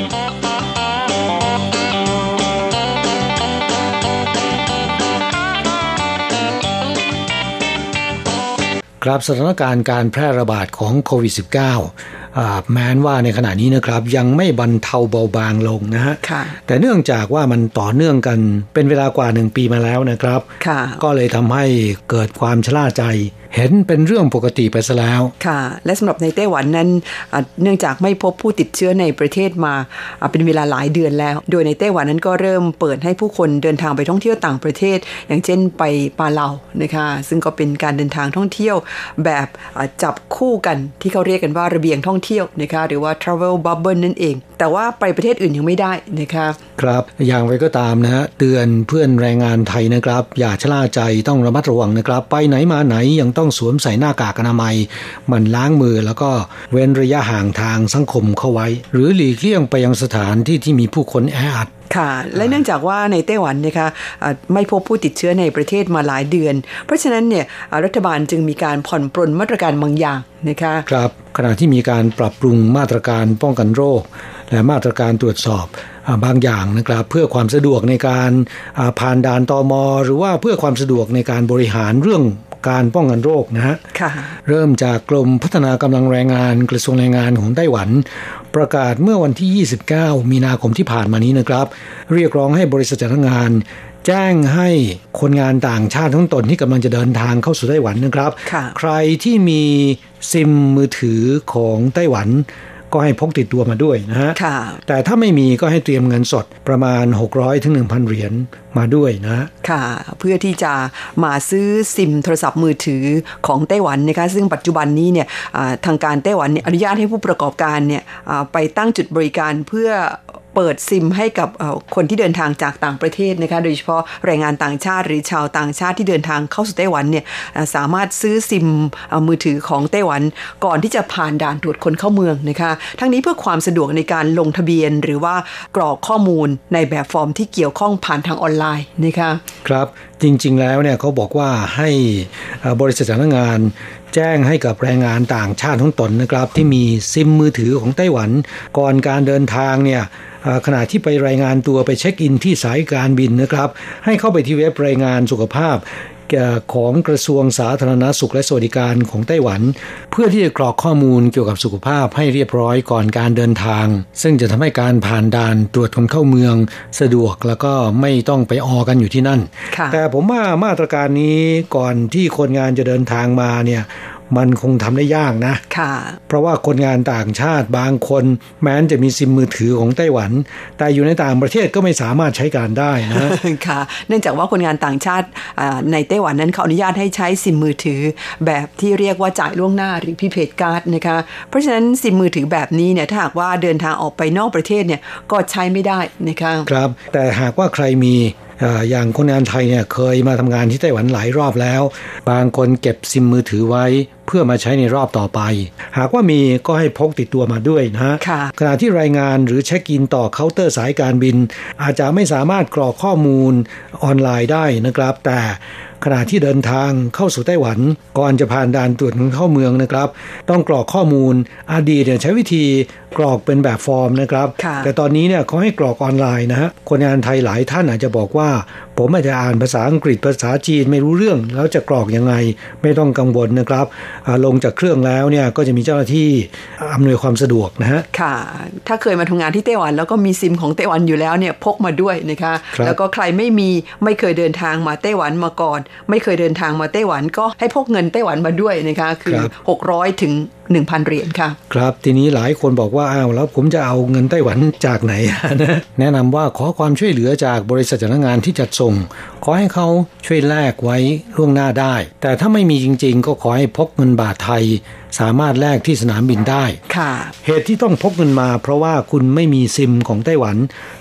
Speaker 3: ครับสถานการณ์การแพร่ระบาดของโควิด -19 แม้นว่าในขณะนี้นะครับ ยังไม่บรรเทาเบาบางลงนะฮะแต่เนื่องจากว่ามันต่อเนื่องกันเป็นเวลากว่าหนึ่งปีมาแล้วนะครับ ก็เลยทำให้เกิดความชลาใจ เห็นเป็นเรื่องปกติไปซะแล้ว
Speaker 2: ค่ะ และสำหรับในไต้หวันนั้นอะเนื่องจากไม่พบผู้ติดเชื้อในประเทศมาอะเป็นเวลาหลายเดือนแล้ว โดยในไต้หวันนั้นก็เริ่มเปิดให้ผู้คนเดินทางไปท่องเที่ยวต่างประเทศ อย่างเช่นไปปาเลานะคะ ซึ่งก็เป็นการเดินทางท่องเที่ยวแบบอะจับคู่กันที่เขาเรียกกันว่าระเบียงท่องเที่ยวนะคะหรือว่า travel bubble นั่นเอง แต่ว่าไปประเทศอื่นยังไม่ได้นะคะ
Speaker 3: ครับอย่างไรก็ตามนะฮะเตือนเพื่อนแรงงานไทยนะครับ อย่าชะล่าใจต้องระมัดระวังนะครับ ไปไหนมาไหนยังต้องสวมใส่หน้ากากอนามัยหมันล้างมือแล้วก็เว้นระยะห่างทางสังคมเข้าไว้ หรือหลีกเลี่ยงไปยังสถานที่ที่มีผู้คนแออัด
Speaker 2: ค่ะและเนื่องจากว่าในไต้หวันนะคะอะไม่พบผู้ติดเชื้อในประเทศมาหลายเดือน เพราะฉะนั้นเนี่ยอะรัฐบาลจึงมีการผ่อนปรนมาตรการบางอย่างนะคะ
Speaker 3: ครับขณะที่มีการปรับปรุงมาตรการป้องกันโรค และมาตรการตรวจสอบอาบางอย่างนะครับเพื่อความสะดวกในการอ่าผ่านด่านตอมหรือว่าเพื่อความสะดวกในการบริหารเรื่อง การป้องกันโรคนะฮะ
Speaker 2: ค่ะ
Speaker 3: เริ่มจากกรมพัฒนากำลังแรงงานกระทรวงแรงงานของไต้หวัน ประกาศเมื่อวันที่ 29 มีนาคมที่ผ่านมานี้นะครับ เรียกร้องให้บริษัทจ้างงาน แจ้งให้คนงานต่างชาติทั้งตนที่กำลังจะเดินทางเข้าสู่ไต้หวันนะครับ
Speaker 2: ค่ะ
Speaker 3: ใครที่มีซิมมือถือของไต้หวัน ก็ให้พกติดตัวมาด้วยนะฮะ
Speaker 2: ค่ะ
Speaker 3: แต่ถ้าไม่มีก็ให้เตรียมเงินสดประมาณ 600ถึง1,000 เหรียญมาด้วยนะ
Speaker 2: ค่ะ เพื่อที่จะมาซื้อซิมโทรศัพท์มือถือของไต้หวันนะคะซึ่งปัจจุบันนี้เนี่ยอ่าทางการไต้หวันเนี่ยอนุญาตให้ผู้ประกอบการเนี่ยอ่าไปตั้งจุดบริการเพื่อ เปิดซิมให้กับคนที่เดินทางจากต่างประเทศนะคะโดยเฉพาะแรงงานต่างชาติหรือชาวต่างชาติที่เดินทางเข้าสู่ไต้หวันเนี่ยสามารถซื้อซิมมือถือของไต้หวัน ก่อนที่จะผ่านด่านตรวจคนเข้าเมืองนะคะทั้งนี้เพื่อความสะดวกในการลงทะเบียนหรือว่ากรอกข้อมูลในแบบฟอร์มที่เกี่ยวข้องผ่านทางออนไลน์นะคะ
Speaker 3: ครับจริงๆแล้วเนี่ยเขาบอกว่าให้บริษัทจ้างงาน แจ้งให้กับแรงงานต่างชาติของตนนะครับ ที่มีซิมมือถือของไต้หวัน ก่อนการเดินทางเนี่ยขณะที่ไปรายงานตัวไปเช็คอินที่สายการบินนะครับ ให้เข้าไปที่เว็บรายงานสุขภาพ ของกระทรวงสาธารณาสุขและสวัสดิการของไต้หวัน เพื่อที่จะกรอกข้อมูลเกี่ยวกับสุขภาพให้เรียบร้อยก่อนการเดินทาง ซึ่งจะทำให้การผ่านด่านตรวจคนเข้าเมือง สะดวกแล้วก็ไม่ต้องไปออกันอยู่ที่นั่น
Speaker 2: ค่ะ
Speaker 3: แต่ผมว่ามาตรการนี้ก่อนที่คนงานจะเดินทางมาเนี่ย มันคงทำได้ยากนะ
Speaker 2: ค่ะ
Speaker 3: เพราะว่าคนงานต่างชาติบางคนแม้นจะมีซิมมือถือของไต้หวัน แต่อยู่ในต่างประเทศก็ไม่สามารถใช้การได้นะ
Speaker 2: ค่ะ เนื่องจากว่าคนงานต่างชาติอ่าในไต้หวันนั้นเขาอนุญาตให้ใช้ซิมมือถือ แบบที่เรียกว่าจ่ายล่วงหน้าหรือพิเพดการ์ดนะคะ เพราะฉะนั้นซิมมือถือแบบนี้เนี่ยถ้าหากว่าเดินทางออกไปนอกประเทศเนี่ยก็ใช้ไม่ได้นะคะ
Speaker 3: ครับ แต่หากว่าใครมีเอ่ออย่างคนงานไทยเนี่ยเคยมาทำงานที่ไต้หวันหลายรอบแล้ว บางคนเก็บซิมมือถือไว้เพื่อมาใช้ในรอบต่อไป หากว่ามีก็ให้พกติดตัวมาด้วยนะฮะ
Speaker 2: ค่ะ
Speaker 3: ขณะที่รายงานหรือเช็คอินต่อเคาน์เตอร์สายการบิน อาจจะไม่สามารถกรอกข้อมูลออนไลน์ได้นะครับ แต่ขณะที่เดินทางเข้าสู่ไต้หวัน ก่อนจะผ่านด่านตรวจคนเข้าเมืองนะครับ ต้องกรอกข้อมูลอดีตเนี่ยใช้วิธีกรอกเป็นแบบฟอร์มนะครับ
Speaker 2: ค่ะ
Speaker 3: แต่ตอนนี้เนี่ยเขาให้กรอกออนไลน์นะฮะคนงานไทยหลายท่านอาจจะบอกว่า ผมอาจจะอ่านภาษาอังกฤษภาษาจีนไม่รู้เรื่อง แล้วจะกรอกยังไงไม่ต้องกังวลนะครับอ่าลงจากเครื่องแล้วเนี่ยก็จะมีเจ้าหน้าที่อำนวยความสะดวกนะฮะ
Speaker 2: ค่ะ ถ้าเคยมาทำงานที่ไต้หวัน แล้วก็มีซิมของไต้หวันอยู่แล้วเนี่ยพกมาด้วยนะคะ
Speaker 3: ครับ
Speaker 2: แล้วก็ใครไม่มีไม่เคยเดินทางมาไต้หวันมาก่อนไม่เคยเดินทางมาไต้หวันก็ให้พกเงินไต้หวันมาด้วยนะคะคือ 600ถึง1,000 เหรียญค่ะ
Speaker 3: ครับทีนี้หลายคนบอกว่าอ้าวแล้วผมจะเอาเงินไต้หวันจากไหนนะแนะนำว่าขอความช่วยเหลือจากบริษัทจ้างงานที่จัดส่ง ขอให้เขาช่วยแลกไว้ล่วงหน้าได้ แต่ถ้าไม่มีจริง ๆ ก็ขอให้พกเงินบาทไทย สามารถแลกที่สนามบินได้
Speaker 2: ค่ะ
Speaker 3: เหตุที่ต้องพกเงินมา เพราะว่าคุณไม่มีซิมของไต้หวัน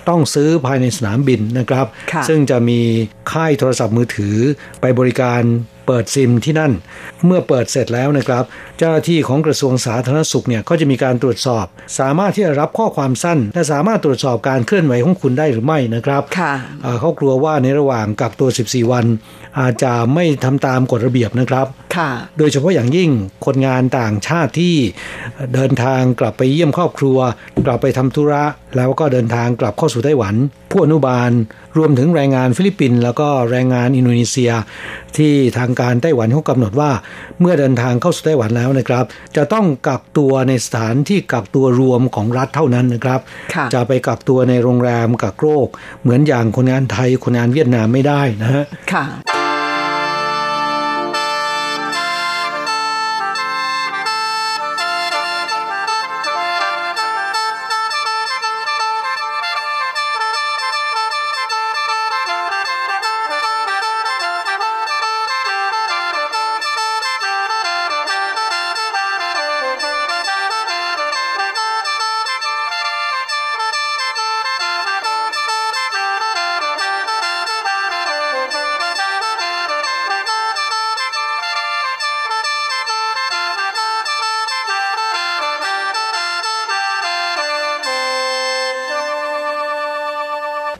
Speaker 3: ต้องซื้อภายในสนามบินนะครับ
Speaker 2: ค่ะ
Speaker 3: ซึ่งจะมีค่ายโทรศัพท์มือถือไปบริการ เปิดซิมที่นั่น เมื่อเปิดเสร็จแล้วนะครับ เจ้าหน้าที่ของกระทรวงสาธารณสุขเนี่ยก็จะมีการตรวจสอบ สามารถที่จะรับข้อความสั้น และสามารถตรวจสอบการเคลื่อนไหวของคุณได้หรือไม่นะครับ
Speaker 2: ค่ะ
Speaker 3: อ่าเขากลัวว่าในระหว่างกักตัว 14 วัน อาจจะไม่ทำตามกฎระเบียบนะครับ
Speaker 2: ค่ะ
Speaker 3: โดยเฉพาะอย่างยิ่งคนงานต่างชาติที่เดินทางกลับไปเยี่ยมครอบครัว กลับไปทำธุระ แล้วก็เดินทางกลับเข้าสู่ไต้หวัน ผู้อนุบาล รวมถึงแรงงานฟิลิปปินส์แล้วก็แรงงานอินโดนีเซีย ที่ทางการไต้หวันเขากำหนดว่า เมื่อเดินทางเข้าสู่ไต้หวันแล้วนะครับ จะต้องกักตัวในสถานที่กักตัวรวมของรัฐเท่านั้นนะครับ
Speaker 2: ค่ะ
Speaker 3: จะไปกักตัวในโรงแรมกักโรค เหมือนอย่างคนงานไทยคนงานเวียดนามไม่ได้นะฮะ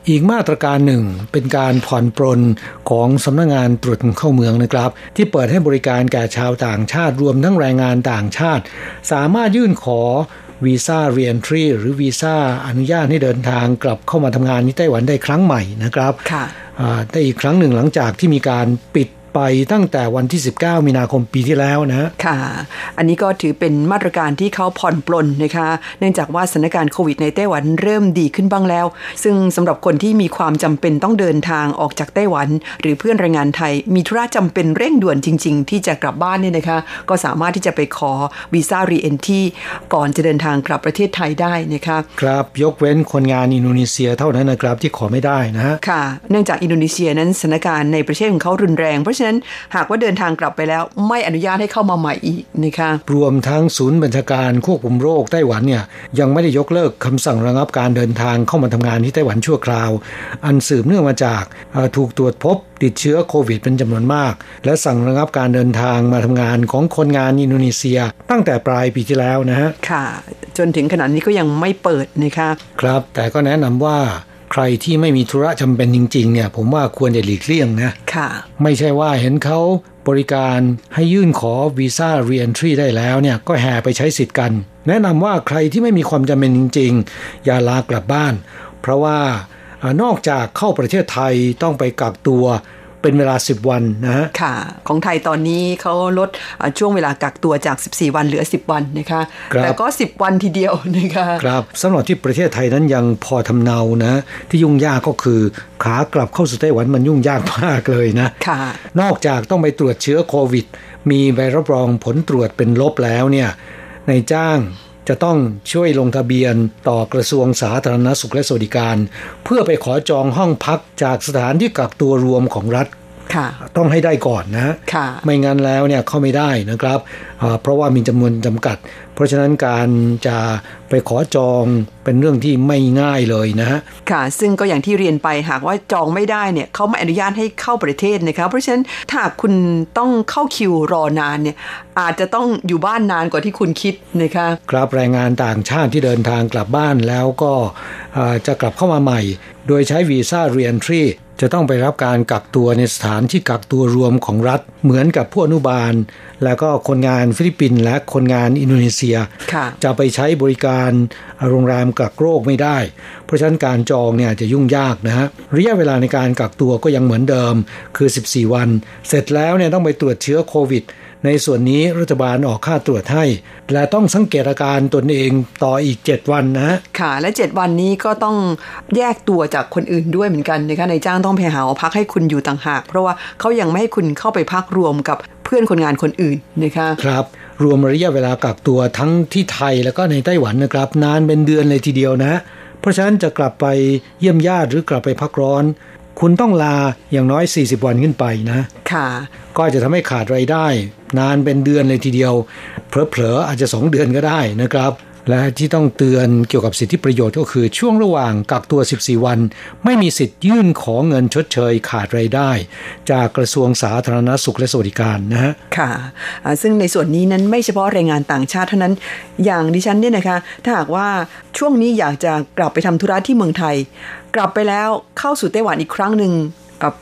Speaker 3: อีกมาตรการหนึ่งเป็นการผ่อนปรนของสำนักงงานตรวจคนเข้าเมืองนะครับ ที่เปิดให้บริการแก่ชาวต่างชาติรวมทั้งแรงงานต่างชาติ สามารถยื่นขอวีซ่าเรียนทรีหรือวีซ่าอนุญาตให้เดินทางกลับเข้ามาทำงานที่ไต้หวันได้ครั้งใหม่นะครับ
Speaker 2: ค่ะ
Speaker 3: อ่าได้อีกครั้งหนึ่งหลังจากที่มีการปิด ไปตั้งแต่วันที่ 19 มีนาคมปีที่แล้วนะ
Speaker 2: ค่ะ อันนี้ก็ถือเป็นมาตรการที่เขาผ่อนปลนนะคะ เนื่องจากว่าสถานการณ์โควิดในไต้หวันเริ่มดีขึ้นบ้างแล้ว ซึ่งสำหรับคนที่มีความจำเป็นต้องเดินทางออกจากไต้หวัน หรือเพื่อนแรงงานไทย มีธุระจำเป็นเร่งด่วนจริง ๆ ที่จะกลับบ้านเนี่ยนะคะ ก็สามารถที่จะไปขอวีซ่า re-entry ก่อนจะเดินทางกลับประเทศไทยได้นะคะ
Speaker 3: ครับยกเว้นคนงานอินโดนีเซียเท่านั้นนะครับที่ขอไม่ได้นะฮะ
Speaker 2: ค่ะ เนื่องจากอินโดนีเซียนั้นสถานการณ์ในประเทศของเขารุนแรงเพราะฉะนั้นหากว่าเดินทางกลับไปแล้ว ไม่อนุญาตให้เข้ามาใหม่อีกนะคะ
Speaker 3: รวมทั้งศูนย์บัญชาการควบคุมโรคไต้หวันเนี่ยยังไม่ได้ยกเลิกคำสั่งระงับการเดินทางเข้ามาทำงานที่ไต้หวันชั่วคราว อันสืบเนื่องมาจากเอ่อถูกตรวจพบติดเชื้อโควิดเป็นจำนวนมาก และสั่งระงับการเดินทางมาทำงานของคนงานอินโดนีเซีย ตั้งแต่ปลายปีที่แล้วนะฮะ
Speaker 2: ค่ะ จนถึงขณะนี้ก็ยังไม่เปิดนะคะ
Speaker 3: ครับ แต่ก็แนะนำว่า ใครที่ไม่มีธุระจำเป็นจริง ๆ เนี่ย ผมว่าควรจะหลีกเลี่ยงนะ
Speaker 2: ค่ะ
Speaker 3: ไม่ใช่ว่าเห็นเขาบริการให้ยื่นขอวีซ่า Re-entry ได้แล้วเนี่ยก็แห่ไปใช้สิทธิ์กัน แนะนำว่าใครที่ไม่มีความจำเป็นจริง ๆ อย่าลากลับบ้าน เพราะว่าเอ่อนอกจากเข้าประเทศไทยต้องไปกักตัว เป็นเวลา 10 วันนะฮะ
Speaker 2: ค่ะ ของไทยตอนนี้เขาลดเอ่อช่วงเวลากักตัวจาก 14 วันเหลือ 10 วันนะคะ
Speaker 3: ครับ
Speaker 2: แต่ก็ 10 วันทีเดียวนะคะ
Speaker 3: ครับสำหรับที่ประเทศไทยนั้นยังพอทำเนานะ ที่ยุ่งยากก็คือขากลับเข้าสู่ไต้หวันมันยุ่งยากมากเลยนะ
Speaker 2: ค่ะ
Speaker 3: นอกจากต้องไปตรวจเชื้อโควิด มีใบรับรองผลตรวจเป็นลบแล้วเนี่ยในายจ้าง จะต้องช่วยลงทะเบียนต่อกระทรวงสาธารณสุขและสวัสดิการ เพื่อไปขอจองห้องพักจากสถานที่กักตัวรวมของรัฐ
Speaker 2: ค่ะ
Speaker 3: ต้องให้ได้ก่อนนะ
Speaker 2: ค่ะ
Speaker 3: ไม่งั้นแล้วเนี่ยเข้าไม่ได้นะครับอ่าเพราะว่ามีจำนวนจำกัด เพราะฉะนั้นการจะไปขอจองเป็นเรื่องที่ไม่ง่ายเลยนะฮะ
Speaker 2: ค่ะ ซึ่งก็อย่างที่เรียนไปหากว่าจองไม่ได้เนี่ยเขาไม่อนุญาตให้เข้าประเทศนะคะเพราะฉะนั้นถ้าหากคุณต้องเข้าคิวรอนานเนี่ยอาจจะต้องอยู่บ้านนานกว่าที่คุณคิดนะคะ
Speaker 3: ครับแรงงานต่างชาติที่เดินทางกลับบ้านแล้วก็อ่าจะกลับเข้ามาใหม่ โดยใช้วีซ่าเรียนทรีจะต้องไปรับการกักตัวในสถานที่กักตัวรวมของรัฐ เหมือนกับผู้อนุบาล แล้วก็คนงานฟิลิปปินส์และคนงานอินโดนีเซีย
Speaker 2: ค่ะ
Speaker 3: จะไปใช้บริการโรงแรมกักโรคไม่ได้ เพราะฉะนั้นการจองเนี่ยจะยุ่งยากนะฮะระยะเวลาในการกักตัวก็ยังเหมือนเดิมคือ 14 วัน เสร็จแล้วเนี่ยต้องไปตรวจเชื้อโควิด ในส่วนนี้รัฐบาลออกค่าตรวจให้ และต้องสังเกตอาการตนเองต่ออีก 7 วันนะ
Speaker 2: ค่ะ และ 7 วันนี้ก็ต้องแยกตัวจากคนอื่นด้วยเหมือนกันนะคะนายจ้างต้องไปหาหอพักให้คุณอยู่ต่างหาก เพราะว่าเขายังไม่ให้คุณเข้าไปพักรวมกับเพื่อนคนงานคนอื่นนะคะ
Speaker 3: ครับรวมระยะเวลากักตัวทั้งที่ไทยแล้วก็ในไต้หวันนะครับ นานเป็นเดือนเลยทีเดียวนะ เพราะฉะนั้นจะกลับไปเยี่ยมญาติหรือกลับไปพักร้อน คุณต้องลาอย่างน้อย 40 วันขึ้นไปนะ
Speaker 2: ค่ะ
Speaker 3: ก็อาจจะทำให้ขาดรายได้นานเป็นเดือนเลยทีเดียวเผลอๆอาจจะ 2 เดือนก็ได้นะครับ และที่ต้องเตือนเกี่ยวกับสิทธิประโยชน์ก็คือช่วงระหว่างกักตัว 14 วัน ไม่มีสิทธิ์ยื่นขอเงินชดเชยขาดรายได้ จากกระทรวงสาธารณสุขและสวัสดิการนะฮะ
Speaker 2: ค่ะ ซึ่งในส่วนนี้นั้นไม่เฉพาะแรงงานต่างชาติเท่านั้นอย่างดิฉันเนี่ยนะคะ ถ้าหากว่าช่วงนี้อยากจะกลับไปทำธุระที่เมืองไทย กลับไปแล้วเข้าสู่ไต้หวันอีกครั้งหนึ่ง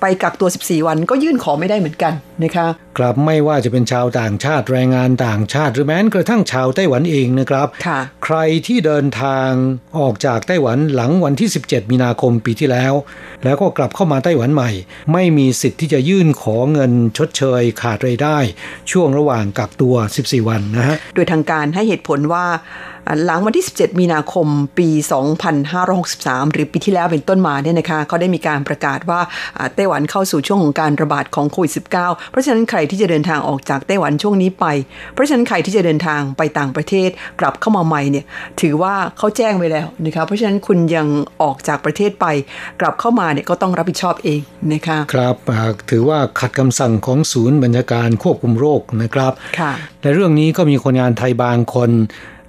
Speaker 2: ไปกักตัว 14 วันก็ยื่นขอไม่ได้เหมือนกันนะคะ
Speaker 3: กลับไม่ว่าจะเป็นชาวต่างชาติแรงงานต่างชาติหรือแม้กระทั่งชาวไต้หวันเองนะครับ
Speaker 2: ค่ะ
Speaker 3: ใครที่เดินทางออกจากไต้หวันหลังวันที่ 17 มีนาคมปีที่แล้ว แล้วก็กลับเข้ามาไต้หวันใหม่ ไม่มีสิทธิ์ที่จะยื่นขอเงินชดเชยขาดรายได้ ช่วงระหว่างกักตัว 14 วันนะฮะ
Speaker 2: โดยทางการให้เหตุผลว่าอ่า หลังวันที่ 17 มีนาคมปี 2563 หรือปีที่แล้วเป็นต้นมาเนี่ยนะคะเขาได้มีการประกาศว่าอ่าไต้หวันเข้าสู่ช่วงของการระบาดของโควิด -19 เพราะฉะนั้นใครที่จะเดินทางออกจากไต้หวันช่วงนี้ไป เพราะฉะนั้นใครที่จะเดินทางไปต่างประเทศกลับเข้ามาใหม่เนี่ยถือว่าเขาแจ้งไว้แล้วนะคะเพราะฉะนั้นคุณยังออกจากประเทศไป กลับเข้ามาเนี่ยก็ต้องรับผิดชอบเองนะคะ
Speaker 3: ครับอ่าถือว่าขัดคำสั่งของศูนย์บัญชาการควบคุมโรคนะครับ
Speaker 2: ค่ะ
Speaker 3: ในเรื่องนี้ก็มีคนงานไทยบางคน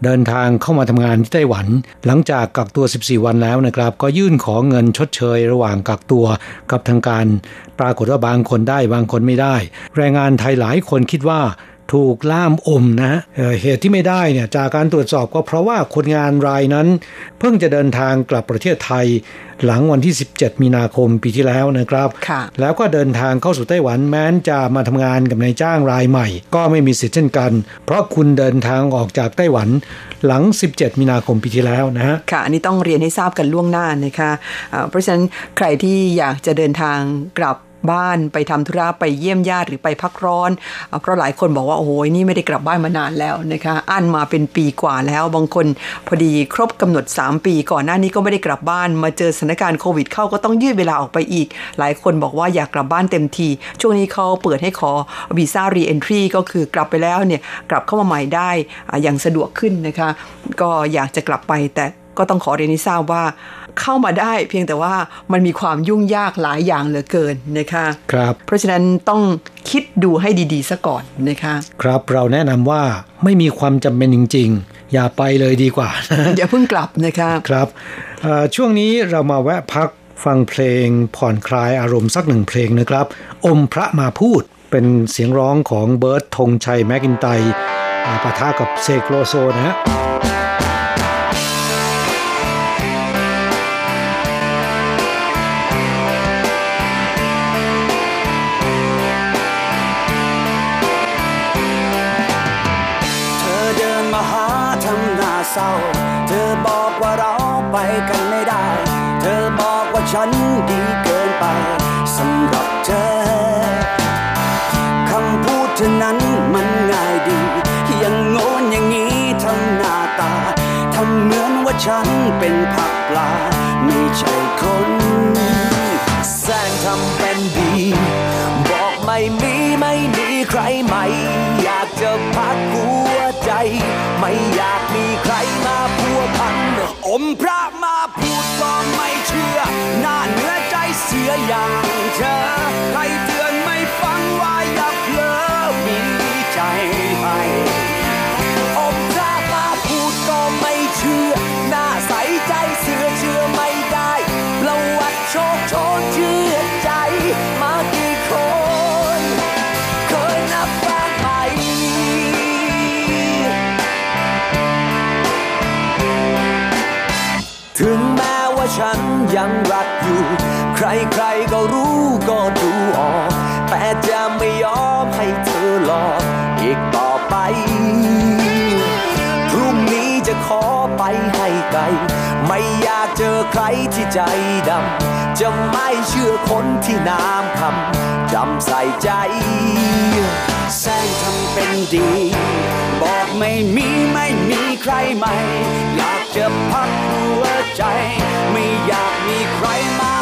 Speaker 3: เดินทางเข้ามาทำงานที่ไต้หวัน หลังจากกักตัว 14 วันแล้วนะครับ ก็ยื่นขอเงินชดเชยระหว่างกักตัวกับทางการ ปรากฏว่าบางคนได้บางคนไม่ได้ แรงงานไทยหลายคนคิดว่า ถูกล่ามอมนะฮะเอ่อเหตุที่ไม่ได้เนี่ยจากการตรวจสอบก็เพราะว่าคนงานรายนั้น เพิ่งจะเดินทางกลับประเทศไทย หลังวันที่ 17 มีนาคมปีที่แล้วนะครับ
Speaker 2: ค่ะ
Speaker 3: แล้วก็เดินทางเข้าสู่ไต้หวันแม้นจะมาทำงานกับนายจ้างรายใหม่ ก็ไม่มีสิทธิ์เช่นกัน เพราะคุณเดินทางออกจากไต้หวัน หลัง 17 มีนาคมปีที่แล้วนะฮะ
Speaker 2: ค่ะอันนี้ต้องเรียนให้ทราบกันล่วงหน้านะคะอ่าเพราะฉะนั้นใครที่อยากจะเดินทางกลับ บ้านไปทำธุระไปเยี่ยมญาติหรือไปพักร้อน เพราะหลายคนบอกว่าโอ้โหนี่ไม่ได้กลับบ้านมานานแล้วนะคะอันมาเป็นปีกว่าแล้วบางคนพอดีครบกำหนด 3 ปี ก่อนหน้านี้ก็ไม่ได้กลับบ้านมาเจอสถานการณ์โควิดเข้าก็ต้องยืดเวลาออกไปอีก หลายคนบอกว่าอยากกลับบ้านเต็มที ช่วงนี้เขาเปิดให้ขอวีซ่ารีเอนทรีก็คือกลับไปแล้วเนี่ยกลับเข้ามาใหม่ได้อ่าอย่างสะดวกขึ้นนะคะ ก็อยากจะกลับไปแต่ก็ต้องขอเรียนให้ทราบว่า เข้ามาได้ เพียงแต่ว่ามันมีความยุ่งยากหลายอย่างเหลือเกินนะคะ
Speaker 3: ครับ
Speaker 2: เพราะฉะนั้นต้องคิดดูให้ดีๆซะก่อนนะคะ
Speaker 3: ครับเราแนะนำว่าไม่มีความจำเป็นจริง ๆ อย่าไปเลยดีกว่า
Speaker 2: อย่าเพิ่งกลับนะคะ
Speaker 3: ครับเอ่อช่วงนี้เรามาแวะพักฟังเพลงผ่อนคลายอารมณ์สักหนึ่งเพลงนะครับ อมพระมาพูดเป็นเสียงร้องของเบิร์ตธงชัยแมกกินไตร์อ่าปะทะกับเซกโลโซนะฮะ
Speaker 6: มพระมาพูดก็ไม่เชื่อหน้าเนื้อใจเสียอย่างเธอใคร ใครๆก็รู้ก็ดูออก แต่จะไม่ยอมให้เธอหลอกอีกต่อไป พรุ่งนี้จะขอไปให้ไกล ไม่อยากเจอใครที่ใจดำ จะไม่เชื่อคนที่น้ำคำจำใส่ใจ แสงทำเป็นดี บอกไม่มีไม่มีใครใหม่ อยากจะพักหัวใจ ไม่อยากมีใครมา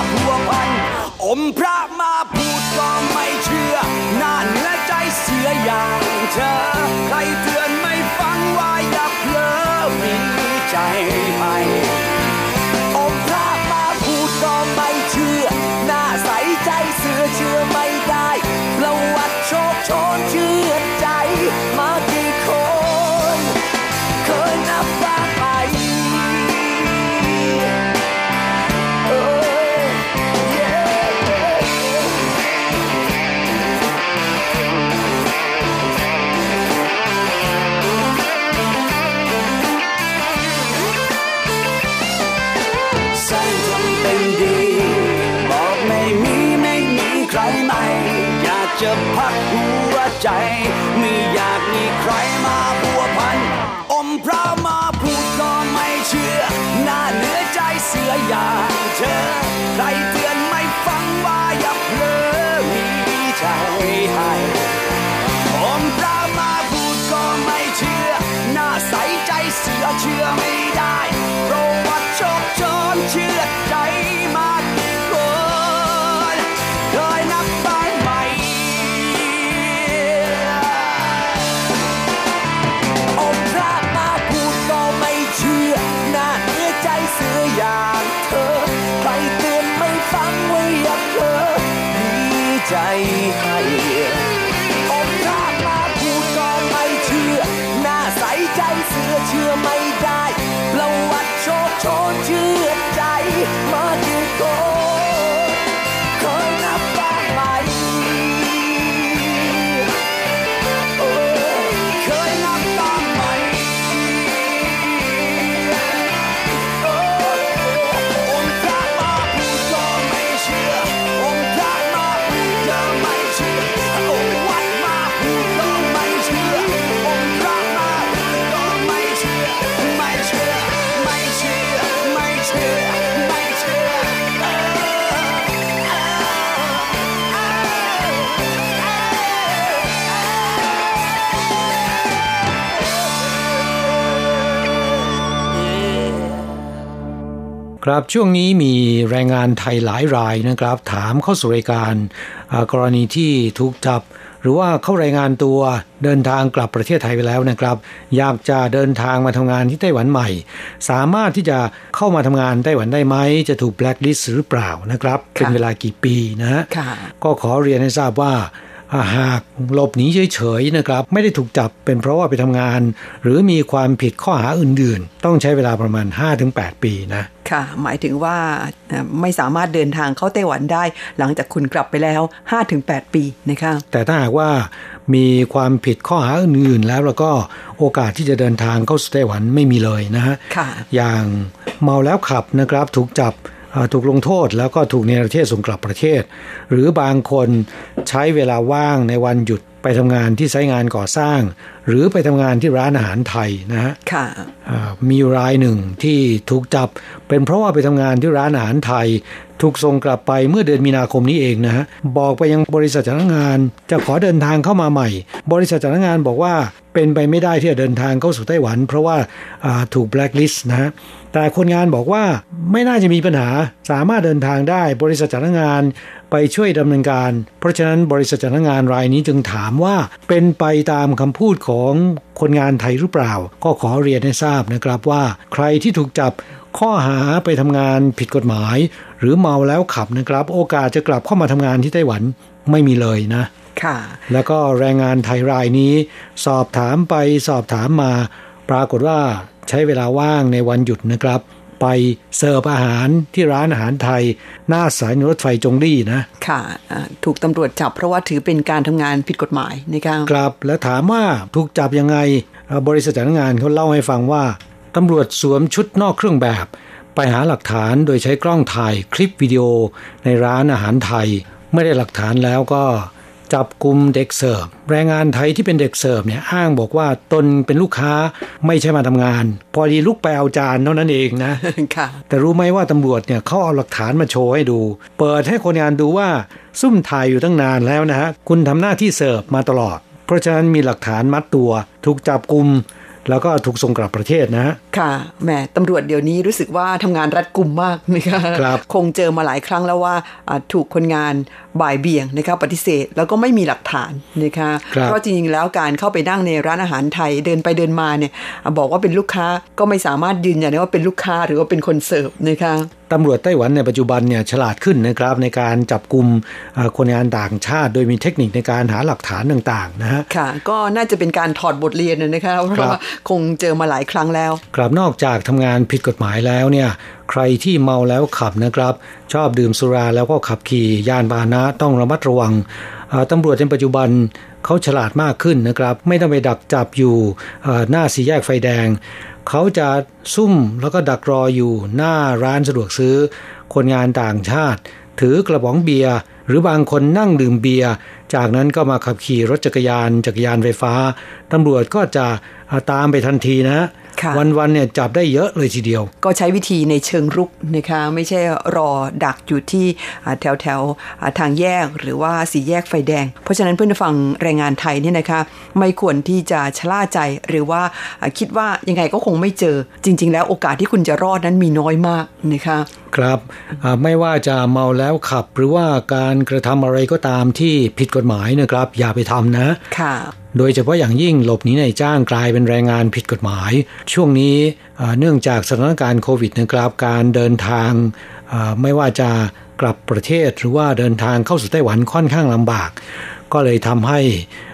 Speaker 6: อมพระมาพูดก็ไม่เชื่อน้านื้อใจเสียอย่างเธอ ใครเตือนไม่ฟังว่าอย่าเพลอมีใจให้อมพระมาพูดก็ไม่เชื่อหน้าใสใจเสือเชื่อไม่ได้ประวัติโชคโชนเชื่อใจ จะพักหัวใจ ไม่อยากมีใครมา ครับช่วงนี้มี
Speaker 3: แรงงานไทยหลายรายนะครับ ถามเข้าสู่รายการอ่ากรณีที่ถูกจับ หรือว่าเข้ารายงานตัวเดินทางกลับประเทศไทยไปแล้วนะครับ อยากจะเดินทางมาทำงานที่ไต้หวันใหม่ สามารถที่จะเข้ามาทำงานไต้หวันได้ไหมจะถูกแบล็คลิสต์หรือเปล่านะครับ เป็นเวลากี่ปีนะฮะ
Speaker 2: ค่ะ
Speaker 3: ก็ขอเรียนให้ทราบว่าอ่า หากหลบหนีเฉยๆนะครับ ไม่ได้ถูกจับเป็นเพราะว่าไปทำงาน หรือมีความผิดข้อหาอื่นๆ ต้องใช้เวลาประมาณ 5-8 ปีนะ
Speaker 2: ค่ะ หมายถึงว่าเอ่อไม่สามารถเดินทางเข้าไต้หวันได้ หลังจากคุณกลับไปแล้ว 5-8 ปีนะคะ
Speaker 3: แต่ถ้าหากว่ามีความผิดข้อหาอื่นๆ แล้วแล้วก็โอกาสที่จะเดินทางเข้าสู่ไต้หวันไม่มีเลยนะฮะ
Speaker 2: ค่ะ
Speaker 3: อย่างเมาแล้วขับนะครับถูกจับอ่า ถูกลงโทษแล้วก็ถูกเนรเทศส่งกลับประเทศ หรือบางคนใช้เวลาว่างในวันหยุด ไปทำงานที่ไซต์งานก่อสร้าง หรือไปทำงานที่ร้านอาหารไทยนะฮะ
Speaker 2: ค่ะ
Speaker 3: อ่ามีรายหนึ่งที่ถูกจับ เป็นเพราะว่าไปทำงานที่ร้านอาหารไทย ถูกส่งกลับไปเมื่อเดือนมีนาคมนี้เองนะฮะบอกไปยังบริษัทจ้างงาน จะขอเดินทางเข้ามาใหม่ บริษัทจ้างงานบอกว่าเป็นไปไม่ได้ที่จะเดินทางเข้าสู่ไต้หวัน เพราะว่าอ่าถูกแบล็คลิสต์นะฮะแต่คนงานบอกว่าไม่น่าจะมีปัญหาสามารถเดินทางได้ บริษัทจ้างงาน ไปช่วยดำเนินการ เพราะฉะนั้นบริษัทจ้างงานรายนี้จึงถามว่า เป็นไปตามคำพูดของคนงานไทยหรือเปล่า ก็ขอเรียนให้ทราบนะครับว่า ใครที่ถูกจับข้อหาไปทำงานผิดกฎหมาย หรือเมาแล้วขับนะครับ โอกาสจะกลับเข้ามาทำงานที่ไต้หวันไม่มีเลยนะ
Speaker 2: ค่ะ
Speaker 3: แล้วก็แรงงานไทยรายนี้ สอบถามไปสอบถามมา ปรากฏว่าใช้เวลาว่างในวันหยุดนะครับ ไปเสิร์ฟอาหารที่ร้านอาหารไทย หน้าสถายรถไฟจงลี่นะ
Speaker 2: ค่ะอ่าถูกตำรวจจับเพราะว่าถือเป็นการทำงานผิดกฎหมายนะคะ
Speaker 3: กลับแล้วถามว่าถูกจับยังไงเอ่อบริษัทจ้างงานเขาเล่าให้ฟังว่าตำรวจสวมชุดนอกเครื่องแบบ ไปหาหลักฐานโดยใช้กล้องถ่ายคลิปวิดีโอในร้านอาหารไทยเมื่อได้หลักฐานแล้วก็ จับกลุ่มเด็กเสิร์ฟแรงงานไทยที่เป็นเด็กเสิร์ฟเนี่ยอ้างบอกว่าตนเป็นลูกค้าไม่ใช่มาทำงาน พอดีลุกไปเอาจานเท่านั้นเองนะ
Speaker 2: ค่ะ
Speaker 3: แต่รู้ไหมว่าตำรวจเนี่ยเขาเอาหลักฐานมาโชว์ให้ดู เปิดให้คนงานดูว่าซุ่มถ่ายอยู่ตั้งนานแล้วนะฮะคุณทำหน้าที่เสิร์ฟมาตลอด เพราะฉะนั้นมีหลักฐานมัดตัว ถูกจับกลุ่มแล้วก็ถูกส่งกลับประเทศนะฮะ
Speaker 2: ค่ะแหมตำรวจเดี๋ยวนี้รู้สึกว่าทำงานรัดกุมมากนะคะ
Speaker 3: ครับ
Speaker 2: คงเจอมาหลายครั้งแล้วว่าอ่าถูกคนงาน บ่ายเบี่ยงนะคะปฏิเสธแล้วก็ไม่มีหลักฐานนะคะ
Speaker 3: ครับ
Speaker 2: เพราะจริงๆแล้วการเข้าไปนั่งในร้านอาหารไทยเดินไปเดินมาเนี่ยอะบอกว่าเป็นลูกค้าก็ไม่สามารถยืนยันได้ว่าเป็นลูกค้าหรือว่าเป็นคนเสิร์ฟนะคะ
Speaker 3: ตำรวจไต้หวันในปัจจุบันเนี่ยฉลาดขึ้นนะครับในการจับกลุ่มเอ่อคนงานต่างชาติ โดยมีเทคนิคในการหาหลักฐานต่างๆนะฮะ
Speaker 2: ค่ะ ก็น่าจะเป็นการถอดบทเรียนนะนะคะเพราะว่าคงเจอมาหลายครั้งแล้ว
Speaker 3: กลับนอกจากทำงานผิดกฎหมายแล้วเนี่ยใครที่เมาแล้วขับนะครับ ชอบดื่มสุราแล้วก็ขับขี่ยานพาหนะต้องระมัดระวังตำรวจในปัจจุบันเขาฉลาดมากขึ้นนะครับ ไม่ต้องไปดักจับอยู่หน้าสี่แยกไฟแดง เขาจะซุ่มแล้วก็ดักรออยู่หน้าร้านสะดวกซื้อ คนงานต่างชาติ ถือกระป๋องเบียร์หรือบางคนนั่งดื่มเบียร์จากนั้นก็มาขับขี่รถจักรยานจักรยานไฟฟ้าตำรวจก็จะตามไปทันทีนะ
Speaker 2: ค่ะ
Speaker 3: วันๆเนี่ยจับได้เยอะเลยทีเดียว
Speaker 2: ก็ใช้วิธีในเชิงรุกนะคะไม่ใช่รอดักอยู่ที่อ่าแถวแถวอ่าทางแยกหรือว่าสีแยกไฟแดง เพราะฉะนั้นเพื่อนผู้ฟังแรงงานไทยเนี่ยนะคะไม่ควรที่จะชะล่าใจหรือว่าอ่าคิดว่ายังไงก็คงไม่เจอ จริง ๆ แล้วโอกาสที่คุณจะรอดนั้นมีน้อยมากนะคะ
Speaker 3: ครับอ่าไม่ว่าจะเมาแล้วขับหรือว่าการกระทำอะไรก็ตามที่ผิดกฎหมายนะครับ อย่าไปทำนะ
Speaker 2: ค่ะ
Speaker 3: โดยเฉพาะอย่างยิ่งหลบหนีในจ้างกลายเป็นแรงงานผิดกฎหมาย ช่วงนี้อ่าเนื่องจากสถานการณ์โควิดนะครับการเดินทางอ่าไม่ว่าจะกลับประเทศหรือว่าเดินทางเข้าสู่ไต้หวันค่อนข้างลำบาก ก็เลยทำให้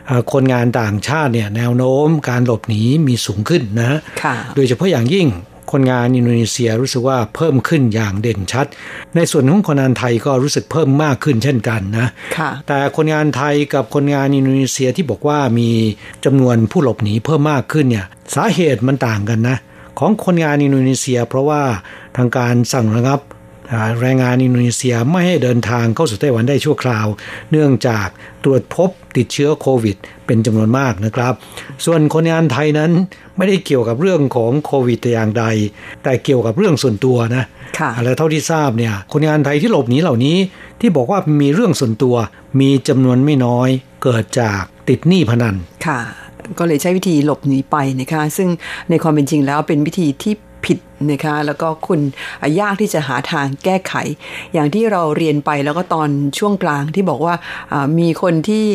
Speaker 3: อ่าคนงานต่างชาติเนี่ยแนวโน้มการหลบหนีมีสูงขึ้นนะ
Speaker 2: ค่ะ
Speaker 3: โดยเฉพาะอย่างยิ่ง คนงานอินโดนีเซียรู้สึกว่าเพิ่มขึ้นอย่างเด่นชัด ในส่วนของคนงานไทยก็รู้สึกเพิ่มมากขึ้นเช่นกันนะ
Speaker 2: ค่ะ
Speaker 3: แต่คนงานไทยกับคนงานอินโดนีเซียที่บอกว่ามีจำนวนผู้หลบหนีเพิ่มมากขึ้นเนี่ยสาเหตุมันต่างกันนะ ของคนงานอินโดนีเซีย เพราะว่าทางการสั่งระงับอ่า แรงงานอินโดนีเซียไม่ให้เดินทางเข้าสู่ไต้หวันได้ชั่วคราว เนื่องจากตรวจพบติดเชื้อโควิด เป็นจำนวนมากนะครับ ส่วนคนงานไทยนั้นไม่ได้เกี่ยวกับเรื่องของโควิดแต่อย่างใด แต่เกี่ยวกับเรื่องส่วนตัวนะ
Speaker 2: ค่ะ
Speaker 3: และเท่าที่ทราบเนี่ยคนงานไทยที่หลบหนีเหล่านี้ ที่บอกว่ามีเรื่องส่วนตัว มีจำนวนไม่น้อย เกิดจากติดหนี้พนัน
Speaker 2: ค่ะ ก็เลยใช้วิธีหลบหนีไปนะคะซึ่งในความเป็นจริงแล้วเป็นวิธีที่ผิด นะคะแล้วก็คุณยากที่จะหาทางแก้ไข อย่างที่เราเรียนไปแล้วก็ตอนช่วงกลางที่บอกว่ามีคนที่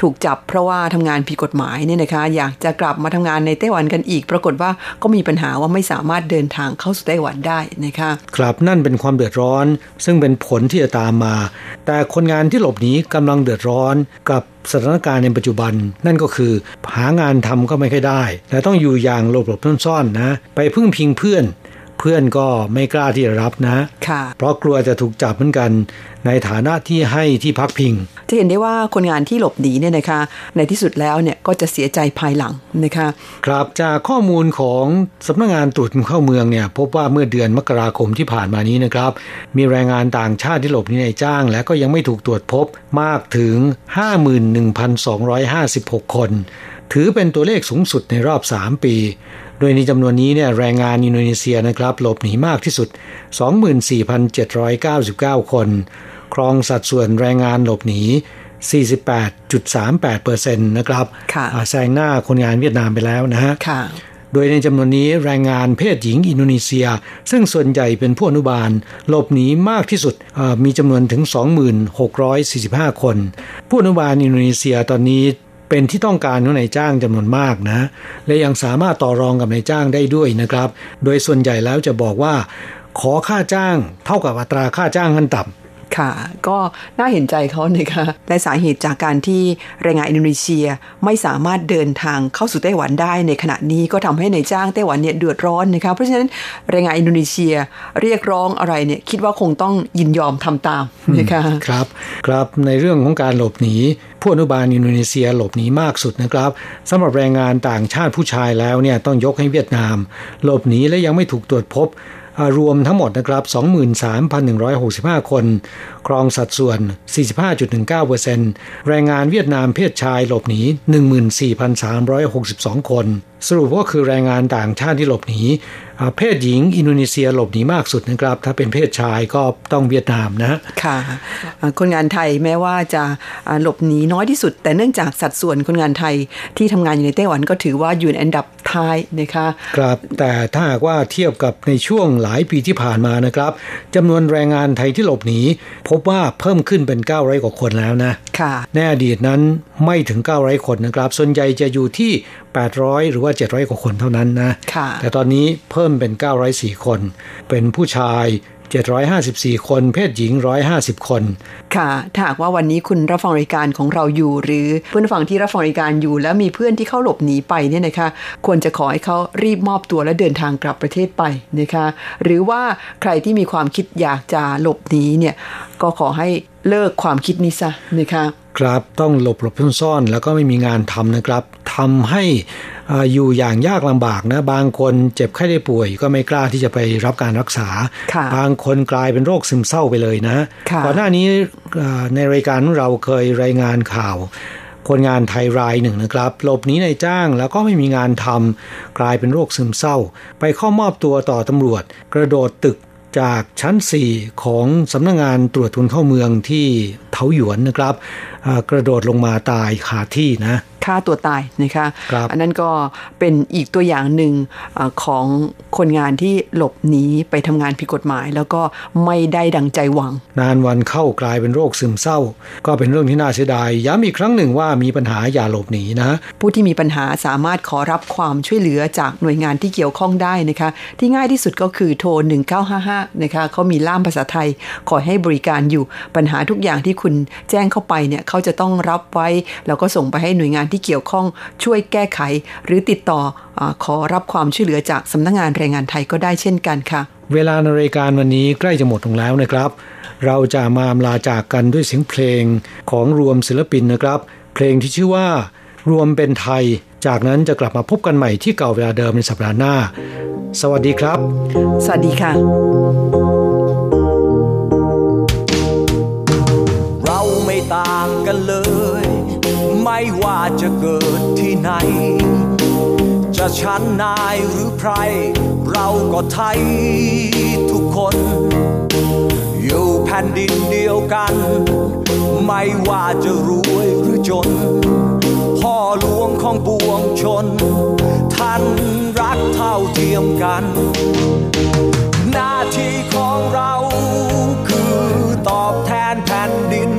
Speaker 2: ถูกจับเพราะว่าทำงานผิดกฎหมายเนี่ยนะคะอยากจะกลับมาทำงานในไต้หวันกันอีก ปรากฏว่าก็มีปัญหาว่าไม่สามารถเดินทางเข้าสู่ไต้หวันได้นะคะ
Speaker 3: ครับนั่นเป็นความเดือดร้อน ซึ่งเป็นผลที่จะตามมา แต่คนงานที่หลบหนีกำลังเดือดร้อนกับสถานการณ์ในปัจจุบันนั่นก็คือ หางานทำก็ไม่ค่อยได้ และต้องอยู่อย่างหลบหลบซ่อนๆนะ ไปพึ่งพิงเพื่อน เพื่อนก็ไม่กล้าที่จะรับนะ
Speaker 2: ค่ะ
Speaker 3: เพราะกลัวจะถูกจับเหมือนกันในฐานะที่ให้ที่พักพิง
Speaker 2: จะเห็นได้ว่าคนงานที่หลบหนีเนี่ยนะคะ ในที่สุดแล้วเนี่ยก็จะเสียใจภายหลังนะคะ
Speaker 3: ครับจากข้อมูลของสำนักงานตรวจคนเข้าเมืองเนี่ยพบว่าเมื่อเดือนมกราคมที่ผ่านมานี้นะครับ มีแรงงานต่างชาติที่หลบหนีในจ้าง และก็ยังไม่ถูกตรวจพบมากถึง 51,256 คน ถือเป็นตัวเลขสูงสุดในรอบ 3 ปี โดยในจำนวนนี้เนี่ยแรงงานอินโดนีเซียนะครับหลบหนีมากที่สุด 24,799 คน ครองสัดส่วนแรงงานหลบหนี 48.38%นะครับ
Speaker 2: ค่ะ
Speaker 3: อ่าแซงหน้าคนงานเวียดนามไปแล้วนะฮะ
Speaker 2: ค่ะ
Speaker 3: โดยในจำนวนนี้แรงงานเพศหญิงอินโดนีเซีย ซึ่งส่วนใหญ่เป็นผู้อนุบาล หลบหนีมากที่สุดเอ่อมีจำนวนถึง 2645 คน ผู้อนุบาลอินโดนีเซียตอนนี้ เป็นที่ต้องการของนายจ้างจำนวนมากนะ และยังสามารถต่อรองกับนายจ้างได้ด้วยนะครับ โดยส่วนใหญ่แล้วจะบอกว่า ขอค่าจ้างเท่ากับอัตราค่าจ้างขั้นต่ำ
Speaker 2: ค่ะ ก็น่าเห็นใจเขานะคะและสาเหตุจากการที่แรงงานอินโดนีเซียไม่สามารถเดินทางเข้าสู่ไต้หวันได้ในขณะนี้ก็ทำให้ในจ้างไต้หวันเนี่ยเดือดร้อนนะคะเพราะฉะนั้นแรงงานอินโดนีเซียเรียกร้องอะไรเนี่ยคิดว่าคงต้องยินยอมทำตามนะคะ
Speaker 3: ครับครับในเรื่องของการหลบหนีผู้อนุบาลอินโดนีเซียหลบหนีมากสุดนะครับสำหรับแรงงานต่างชาติผู้ชายแล้วเนี่ยต้องยกให้เวียดนาม หลบหนีและยังไม่ถูกตรวจพบ รวมทั้งหมดนะครับ 23,165 คน ครองสัดส่วน 45.19%แรงงานเวียดนามเพศชายหลบหนี 14,362 คน สรุปก็คือแรงงานต่างชาติที่หลบหนีอ่าเพศหญิงอินโดนีเซียหลบหนีมากสุดนะครับ ถ้าเป็นเพศชายก็ต้องเวียดนามนะ
Speaker 2: ค่ะอ่าคนงานไทยแม้ว่าจะอ่าหลบหนีน้อยที่สุด แต่เนื่องจากสัดส่วนคนงานไทยที่ทำงานอยู่ในไต้หวันก็ถือว่าอยู่ในอันดับท้ายนะคะ
Speaker 3: ครับแต่ถ้าหากว่าเทียบกับในช่วงหลายปีที่ผ่านมานะครับจำนวนแรงงานไทยที่หลบหนีพบว่าเพิ่มขึ้นเป็น 900 กว่าคนแล้วนะ
Speaker 2: ค่ะ
Speaker 3: ในอดีตนั้นไม่ถึง 900 คนนะครับ ส่วนใหญ่จะอยู่ที่ 800 หรือว่า 700 กว่าคนเท่านั้นนะ
Speaker 2: ค่ะ
Speaker 3: แต่ตอนนี้เพิ่มเป็น 904 คน เป็นผู้ชาย 754 คน เพศหญิง 150 คน
Speaker 2: ค่ะ ถ้าหากว่าวันนี้คุณรับฟังรายการของเราอยู่ หรือเพื่อนฟังที่รับฟังรายการอยู่ แล้วมีเพื่อนที่เข้าหลบหนีไปเนี่ยนะคะ ควรจะขอให้เขารีบมอบตัวและเดินทางกลับประเทศไปนะคะ หรือว่าใครที่มีความคิดอยากจะหลบหนีเนี่ย ก็ขอให้เลิกความคิดนี้ซะนะคะ
Speaker 3: ครับต้องหลบหลบซ่อนๆแล้วก็ไม่มีงานทำนะครับทำให้อ่าอยู่อย่างยากลำบากนะบางคนเจ็บไข้ได้ป่วย ก็ไม่กล้าที่จะไปรับการรักษา
Speaker 2: ค่ะ
Speaker 3: บางคนกลายเป็นโรคซึมเศร้าไปเลยนะ
Speaker 2: ค่ะ
Speaker 3: ก่อนหน้านี้อ่าในรายการของเราเคยรายงานข่าว คนงานไทยรายหนึ่งนะครับหลบหนีในายจ้างแล้วก็ไม่มีงานทำกลายเป็นโรคซึมเศร้า ไปเข้ามอบตัวต่อตำรวจ กระโดดตึก จากชั้น 4 ของสำนักงงานตรวจทุนเข้าเมืองที่เทาหยวนนะครับ กระโดดลงมาตายคาที่นะ
Speaker 2: ฆ่าตัวตายนะคะ
Speaker 3: ครับ
Speaker 2: อันนั้นก็เป็นอีกตัวอย่างหนึ่งอาของคนงานที่หลบหนีไปทำงานผิดกฎหมาย แล้วก็ไม่ได้ดังใจหวัง
Speaker 3: นานวันเข้ากลายเป็นโรคซึมเศร้า ก็เป็นเรื่องที่น่าเสียดายย้ำอีกครั้งหนึ่งว่ามีปัญหาอย่าหลบหนีนะ
Speaker 2: ผู้ที่มีปัญหาสามารถขอรับความช่วยเหลือจากหน่วยงานที่เกี่ยวข้องได้นะคะที่ง่ายที่สุดก็คือโทร 1955นะคะเขามีล่ามภาษาไทยขอให้บริการอยู่ปัญหาทุกอย่างที่คุณแจ้งเข้าไปเนี่ยเขาจะต้องรับไว้ แล้วก็ส่งไปให้หน่วยงานที่เกี่ยวข้องช่วยแก้ไข หรือติดต่ออาขอรับความช่วยเหลือจากสำนักงานแรงงานไทยก็ได้เช่นกันค่ะ
Speaker 3: เวลาในรายการวันนี้ใกล้จะหมดลงแล้วนะครับ เราจะมาอำลาจากกันด้วยเสียงเพลงของรวมศิลปินนะครับ เพลงที่ชื่อว่ารวมเป็นไทย จากนั้นจะกลับมาพบกันใหม่ที่เก่าเวลาเดิมในสัปดาห์หน้า สวัสดีครับ
Speaker 2: สวัสดีค่ะ
Speaker 6: เราไม่ต่างกันเลย ไม่ว่าจะเกิดที่ไหน จะชั้นนายหรือไพรเราก็ไทยทุกคน อยู่แผ่นดินเดียวกัน ไม่ว่าจะรวยหรือจน พ่อหลวงของปวงชน ท่านรักเท่าเทียมกัน หน้าที่ของเราคือตอบแทนแผ่นดิน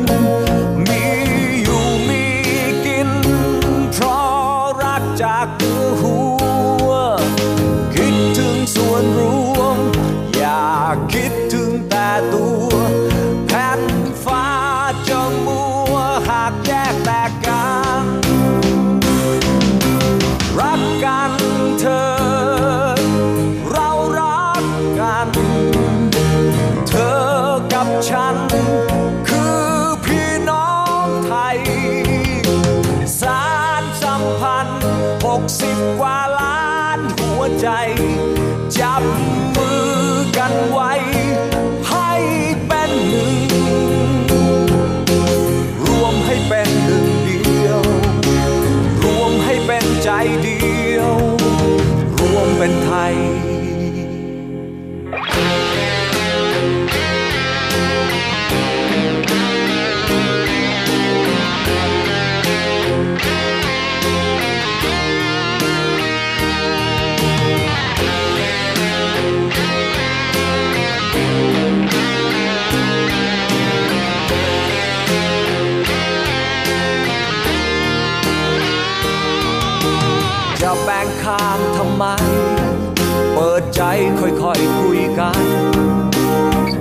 Speaker 6: ค่อยๆคุยกัน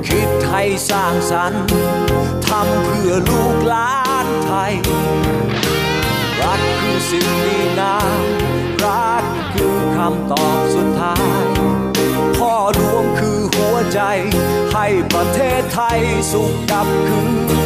Speaker 6: คิดให้สร้างสรรค์ทำเพื่อลูกหลานไทย รักคือสิ่งดีงามรักคือคำตอบสุดท้ายพ่อหลวงคือหัวใจ ให้ประเทศไทยสุขกลับคืน